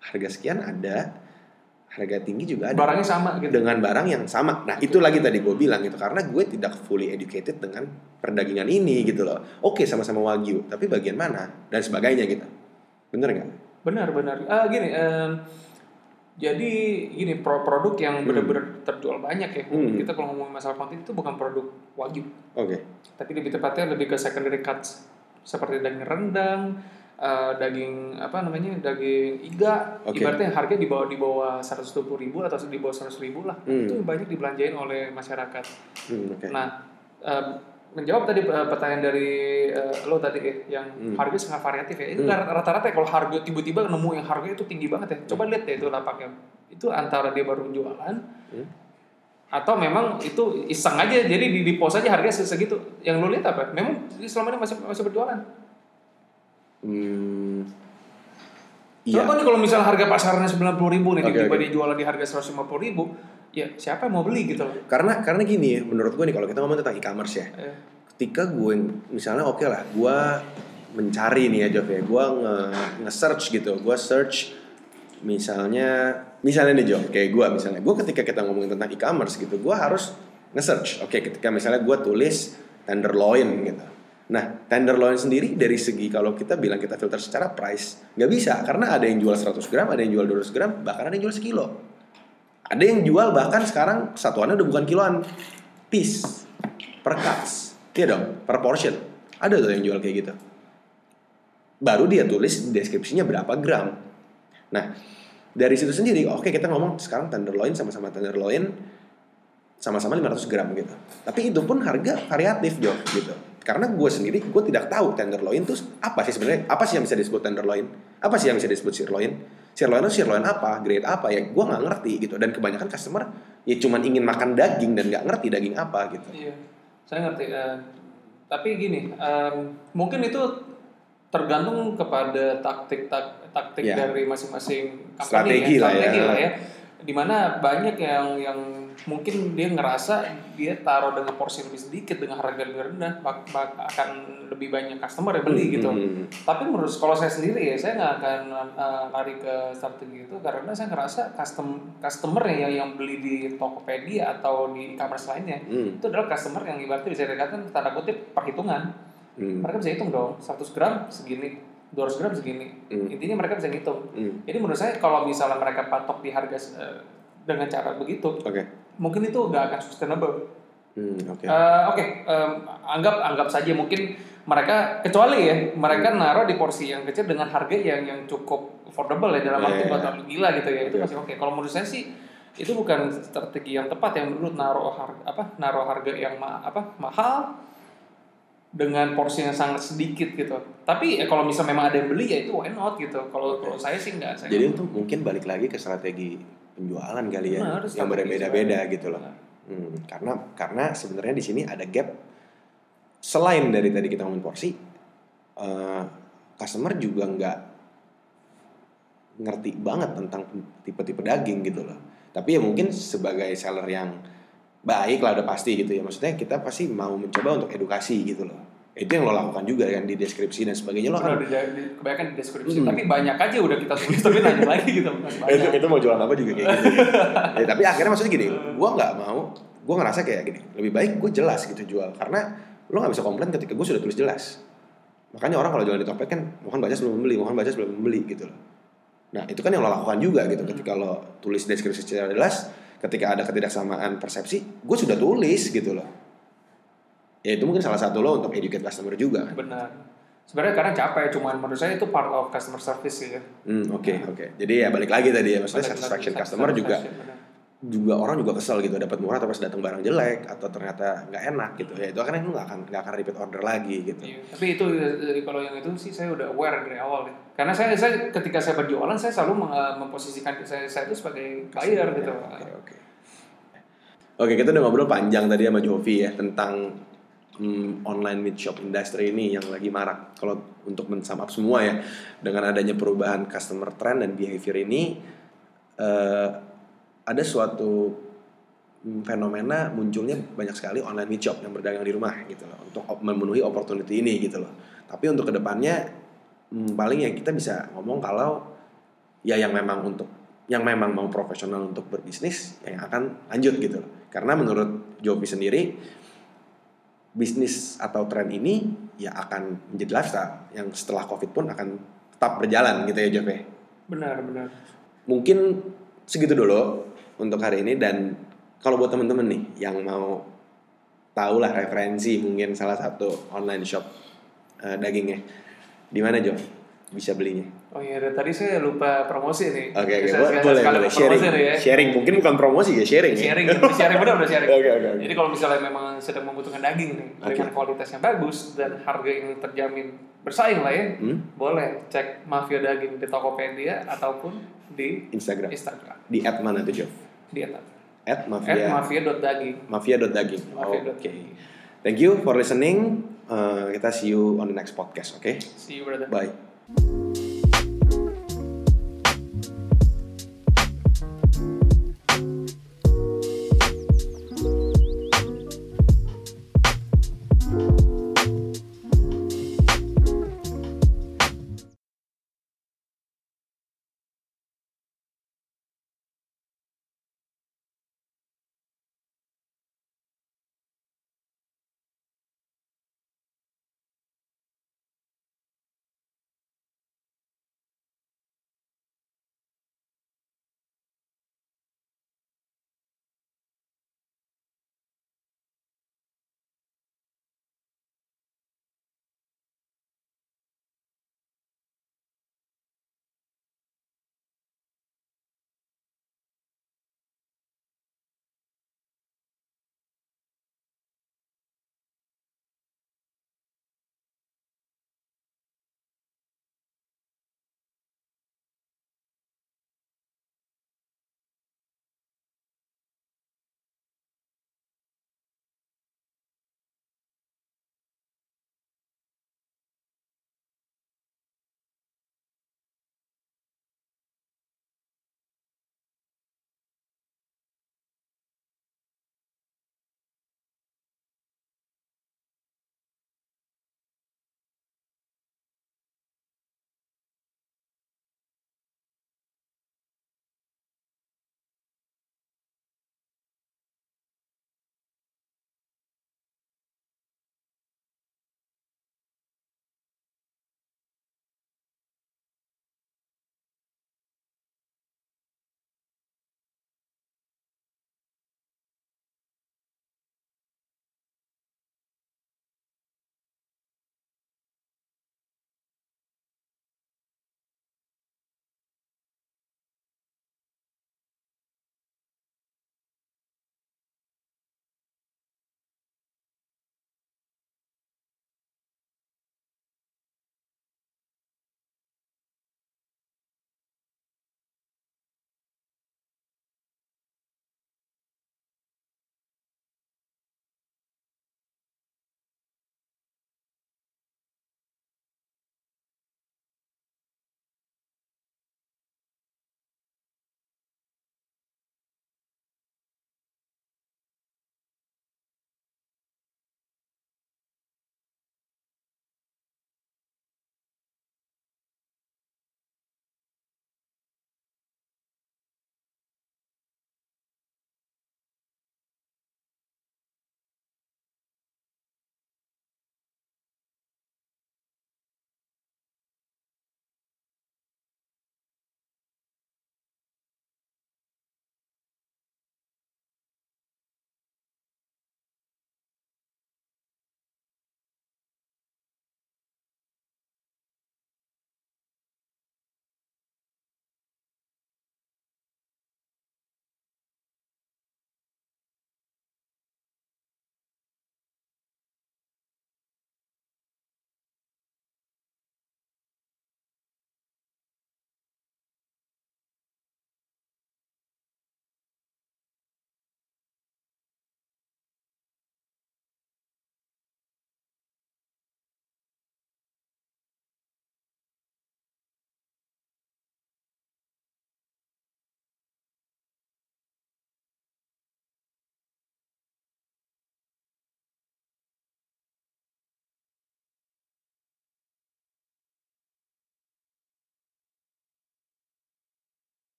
[SPEAKER 2] harga sekian ada harga tinggi juga ada.
[SPEAKER 1] Barangnya sama gitu.
[SPEAKER 2] Dengan barang yang sama. Nah itu lagi tadi gue bilang gitu karena gue tidak fully educated dengan perdagingan ini gitu loh. Oke sama-sama wagyu tapi bagian mana? Dan sebagainya gitu. Bener nggak?
[SPEAKER 1] Benar benar. Ah, gini em, jadi gini pro- produk yang
[SPEAKER 2] Hmm.
[SPEAKER 1] benar-benar terjual banyak ya.
[SPEAKER 2] Hmm.
[SPEAKER 1] kita kalau ngomongin masalah konten itu bukan produk wagyu.
[SPEAKER 2] Oke.
[SPEAKER 1] Tapi lebih tepatnya lebih ke secondary cuts seperti daging rendang eh, daging apa namanya daging iga.
[SPEAKER 2] Oke.
[SPEAKER 1] ibaratnya harga di bawah di bawah seratus ribu atau di bawah seratus ribu lah.
[SPEAKER 2] Hmm.
[SPEAKER 1] itu banyak dibelanjain oleh masyarakat.
[SPEAKER 2] Hmm, oke.
[SPEAKER 1] Nah em, menjawab tadi eh, pertanyaan dari eh, lo tadi eh, yang
[SPEAKER 2] Hmm.
[SPEAKER 1] harga sangat variatif ya. Itu
[SPEAKER 2] Hmm.
[SPEAKER 1] rata-rata ya, kalau harga tiba-tiba nemu yang harga itu tinggi banget ya. Coba lihat ya itu lapaknya. Itu antara dia baru jualan
[SPEAKER 2] Hmm.
[SPEAKER 1] atau memang itu iseng aja. Jadi di, di post aja harga segitu yang lo lihat apa? Memang selama ini masih masih berjualan
[SPEAKER 2] Hmm,
[SPEAKER 1] Iya. nih kalau misalnya harga pasarnya sembilan puluh ribu nih tiba-tiba
[SPEAKER 2] oke.
[SPEAKER 1] dia jualan di harga seratus lima puluh ribu ya siapa yang mau beli gitu? Loh
[SPEAKER 2] karena karena gini ya menurut gue nih kalau kita ngomong tentang e-commerce ya
[SPEAKER 1] Eh,
[SPEAKER 2] ketika gue misalnya oke lah gue mencari nih ya Jov ya. Gue nge, nge-search gitu gue search misalnya misalnya nih Jov kayak gue misalnya. Gue ketika kita ngomongin tentang e-commerce gitu gue harus nge-search. Oke ketika misalnya gue tulis tenderloin gitu nah tenderloin sendiri dari segi kalau kita bilang kita filter secara price nggak bisa. Karena ada yang jual 100 gram ada yang jual 200 gram bahkan ada yang jual sekilo. Ada yang jual bahkan sekarang satuannya udah bukan kiloan. Piece. Per cuts iya dong per portion. Ada tuh yang jual kayak gitu. Baru dia tulis deskripsinya berapa gram. Nah dari situ sendiri oke kita ngomong sekarang tenderloin sama-sama tenderloin sama-sama 500 gram gitu. Tapi itu pun harga variatif Jo gitu karena gue sendiri gue tidak tahu tenderloin itu apa sih sebenarnya apa sih yang bisa disebut tenderloin apa sih yang bisa disebut sirloin sirloin itu sirloin apa grade apa ya gue nggak ngerti gitu dan kebanyakan customer ya cuman ingin makan daging dan nggak ngerti daging apa gitu
[SPEAKER 1] Iya, saya ngerti. eh, tapi gini, em, mungkin itu tergantung kepada taktik tak, taktik
[SPEAKER 2] Iya.
[SPEAKER 1] dari masing-masing company
[SPEAKER 2] Strategi
[SPEAKER 1] ya,
[SPEAKER 2] lah ya.
[SPEAKER 1] strategi lah ya. Di mana banyak yang yang mungkin dia ngerasa dia taruh dengan porsi lebih sedikit dengan harga lebih rendah bak- bak- akan lebih banyak customer yang beli gitu.
[SPEAKER 2] Hmm.
[SPEAKER 1] Tapi menurut kalau saya sendiri ya saya nggak akan uh, lari ke strategi itu karena saya ngerasa custom customer yang yang beli di Tokopedia atau di e-commerce lainnya
[SPEAKER 2] Hmm.
[SPEAKER 1] itu adalah customer yang ibaratnya bisa dikatakan tanda kutip perhitungan.
[SPEAKER 2] Hmm.
[SPEAKER 1] Mereka bisa hitung dong 100 gram segini, 200 gram segini.
[SPEAKER 2] Hmm.
[SPEAKER 1] Intinya mereka bisa ngitung.
[SPEAKER 2] Hmm.
[SPEAKER 1] Jadi menurut saya kalau misalnya mereka patok di harga eh, dengan cara begitu,
[SPEAKER 2] Oke.
[SPEAKER 1] Mungkin itu nggak akan sustainable.
[SPEAKER 2] Hmm, Oke.
[SPEAKER 1] Eh, Oke, em, anggap anggap saja mungkin mereka kecuali ya mereka
[SPEAKER 2] Hmm.
[SPEAKER 1] naruh di porsi yang kecil dengan harga yang yang cukup affordable ya dalam arti buat
[SPEAKER 2] iya.
[SPEAKER 1] terlalu gila gitu ya itu
[SPEAKER 2] Oke.
[SPEAKER 1] masih oke. Kalau menurut saya sih itu bukan strategi yang tepat yang menurut naruh harga apa naruh harga yang ma apa mahal dengan porsi yang sangat sedikit gitu. Tapi ya kalau misal memang ada yang beli ya itu why not gitu. Kalau kalau saya sih enggak. Saya
[SPEAKER 2] Jadi itu mungkin balik lagi ke strategi penjualan kali ya,
[SPEAKER 1] Benar,
[SPEAKER 2] yang berbeda-beda gitu loh. Hmm, karena karena sebenarnya di sini ada gap selain dari tadi kita ngomongin porsi, eh, customer juga nggak ngerti banget tentang tipe-tipe daging gitu loh. Tapi ya mungkin sebagai seller yang baik lah udah pasti gitu ya. Maksudnya kita pasti mau mencoba untuk edukasi gitu loh. Itu yang lo lakukan juga kan di deskripsi dan sebagainya lo kan.
[SPEAKER 1] di, kebanyakan di deskripsi,
[SPEAKER 2] Hmm.
[SPEAKER 1] tapi banyak aja udah kita tulis tapi nanya lagi gitu.
[SPEAKER 2] Eh, itu, itu mau jualan apa juga kayak gitu. ya, tapi akhirnya maksudnya gini, gue nggak mau, gue ngerasa kayak gini, lebih baik gue jelas gitu jual, karena lo nggak bisa komplain ketika gue sudah tulis jelas. Makanya orang kalau jualan di Tokped kan mohon baca sebelum membeli, mohon baca sebelum membeli gitu loh. Nah itu kan yang lo lakukan juga gitu, ketika lo tulis deskripsi secara jelas, ketika ada ketidaksamaan persepsi, gue sudah tulis gitu loh. Ya itu mungkin salah satu lo untuk educate customer juga. kan.
[SPEAKER 1] Benar. Sebenarnya karena capek, cuman menurut saya itu part of customer service sih ya.
[SPEAKER 2] Hmm, oke oke. Jadi ya balik lagi tadi ya, maksudnya
[SPEAKER 1] Balik lagi,
[SPEAKER 2] satisfaction
[SPEAKER 1] satisfaction,
[SPEAKER 2] customer juga
[SPEAKER 1] benar.
[SPEAKER 2] juga orang juga kesel gitu dapat murah tapi pas datang barang jelek atau ternyata nggak enak gitu ya itu akhirnya nggak akan nggak akan repeat order lagi gitu
[SPEAKER 1] Iya, tapi itu kalau yang itu sih saya udah aware dari awal ya. Karena saya, saya ketika saya berjualan saya selalu eh, memposisikan saya, saya itu sebagai buyer gitu.
[SPEAKER 2] oke oke oke kita udah ngobrol panjang tadi sama Jovi ya tentang mm, online meat shop industry ini yang lagi marak. Kalau untuk mensum semua ya, dengan adanya perubahan customer trend dan behavior ini, eh, ada suatu mm, fenomena munculnya banyak sekali online meat shop yang berdagang di rumah gitu loh, untuk memenuhi opportunity ini gitu loh. Tapi untuk ke depannya, mm, paling ya kita bisa ngomong kalau ya yang memang untuk yang memang mau profesional untuk berbisnis ya yang akan lanjut gitu loh. Karena menurut Jovi sendiri bisnis atau tren ini ya akan menjadi lifestyle yang setelah covid pun akan tetap berjalan gitu ya Jovi.
[SPEAKER 1] Benar, benar.
[SPEAKER 2] Mungkin segitu dulu untuk hari ini dan kalau buat temen-temen nih yang mau tahu lah referensi mungkin salah satu online shop eh, dagingnya di mana Jo bisa belinya?
[SPEAKER 1] Oh iya, dari tadi saya lupa promosi nih.
[SPEAKER 2] Oke Bo-
[SPEAKER 1] sekali-
[SPEAKER 2] boleh boleh sharing
[SPEAKER 1] ya.
[SPEAKER 2] sharing mungkin bukan promosi ya sharing ya?
[SPEAKER 1] Sharing, gitu. sharing benar udah sharing.
[SPEAKER 2] Oke oke oke.
[SPEAKER 1] Jadi kalau misalnya memang sedang membutuhkan daging nih dengan
[SPEAKER 2] Oke.
[SPEAKER 1] kualitasnya bagus dan harga yang terjamin bersaing lah ya,
[SPEAKER 2] Hmm?
[SPEAKER 1] boleh cek Mafia Daging di Tokopedia ataupun di
[SPEAKER 2] Instagram
[SPEAKER 1] Instagram
[SPEAKER 2] di at mana tuh Jo?
[SPEAKER 1] di atas.
[SPEAKER 2] At
[SPEAKER 1] At
[SPEAKER 2] mafia
[SPEAKER 1] mafia.daging.
[SPEAKER 2] mafia.daging.
[SPEAKER 1] Mafia
[SPEAKER 2] Oke.
[SPEAKER 1] daging.
[SPEAKER 2] Thank you for listening. Uh, kita see you on the next podcast, oke?
[SPEAKER 1] See you brother.
[SPEAKER 2] Bye.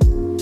[SPEAKER 3] Thank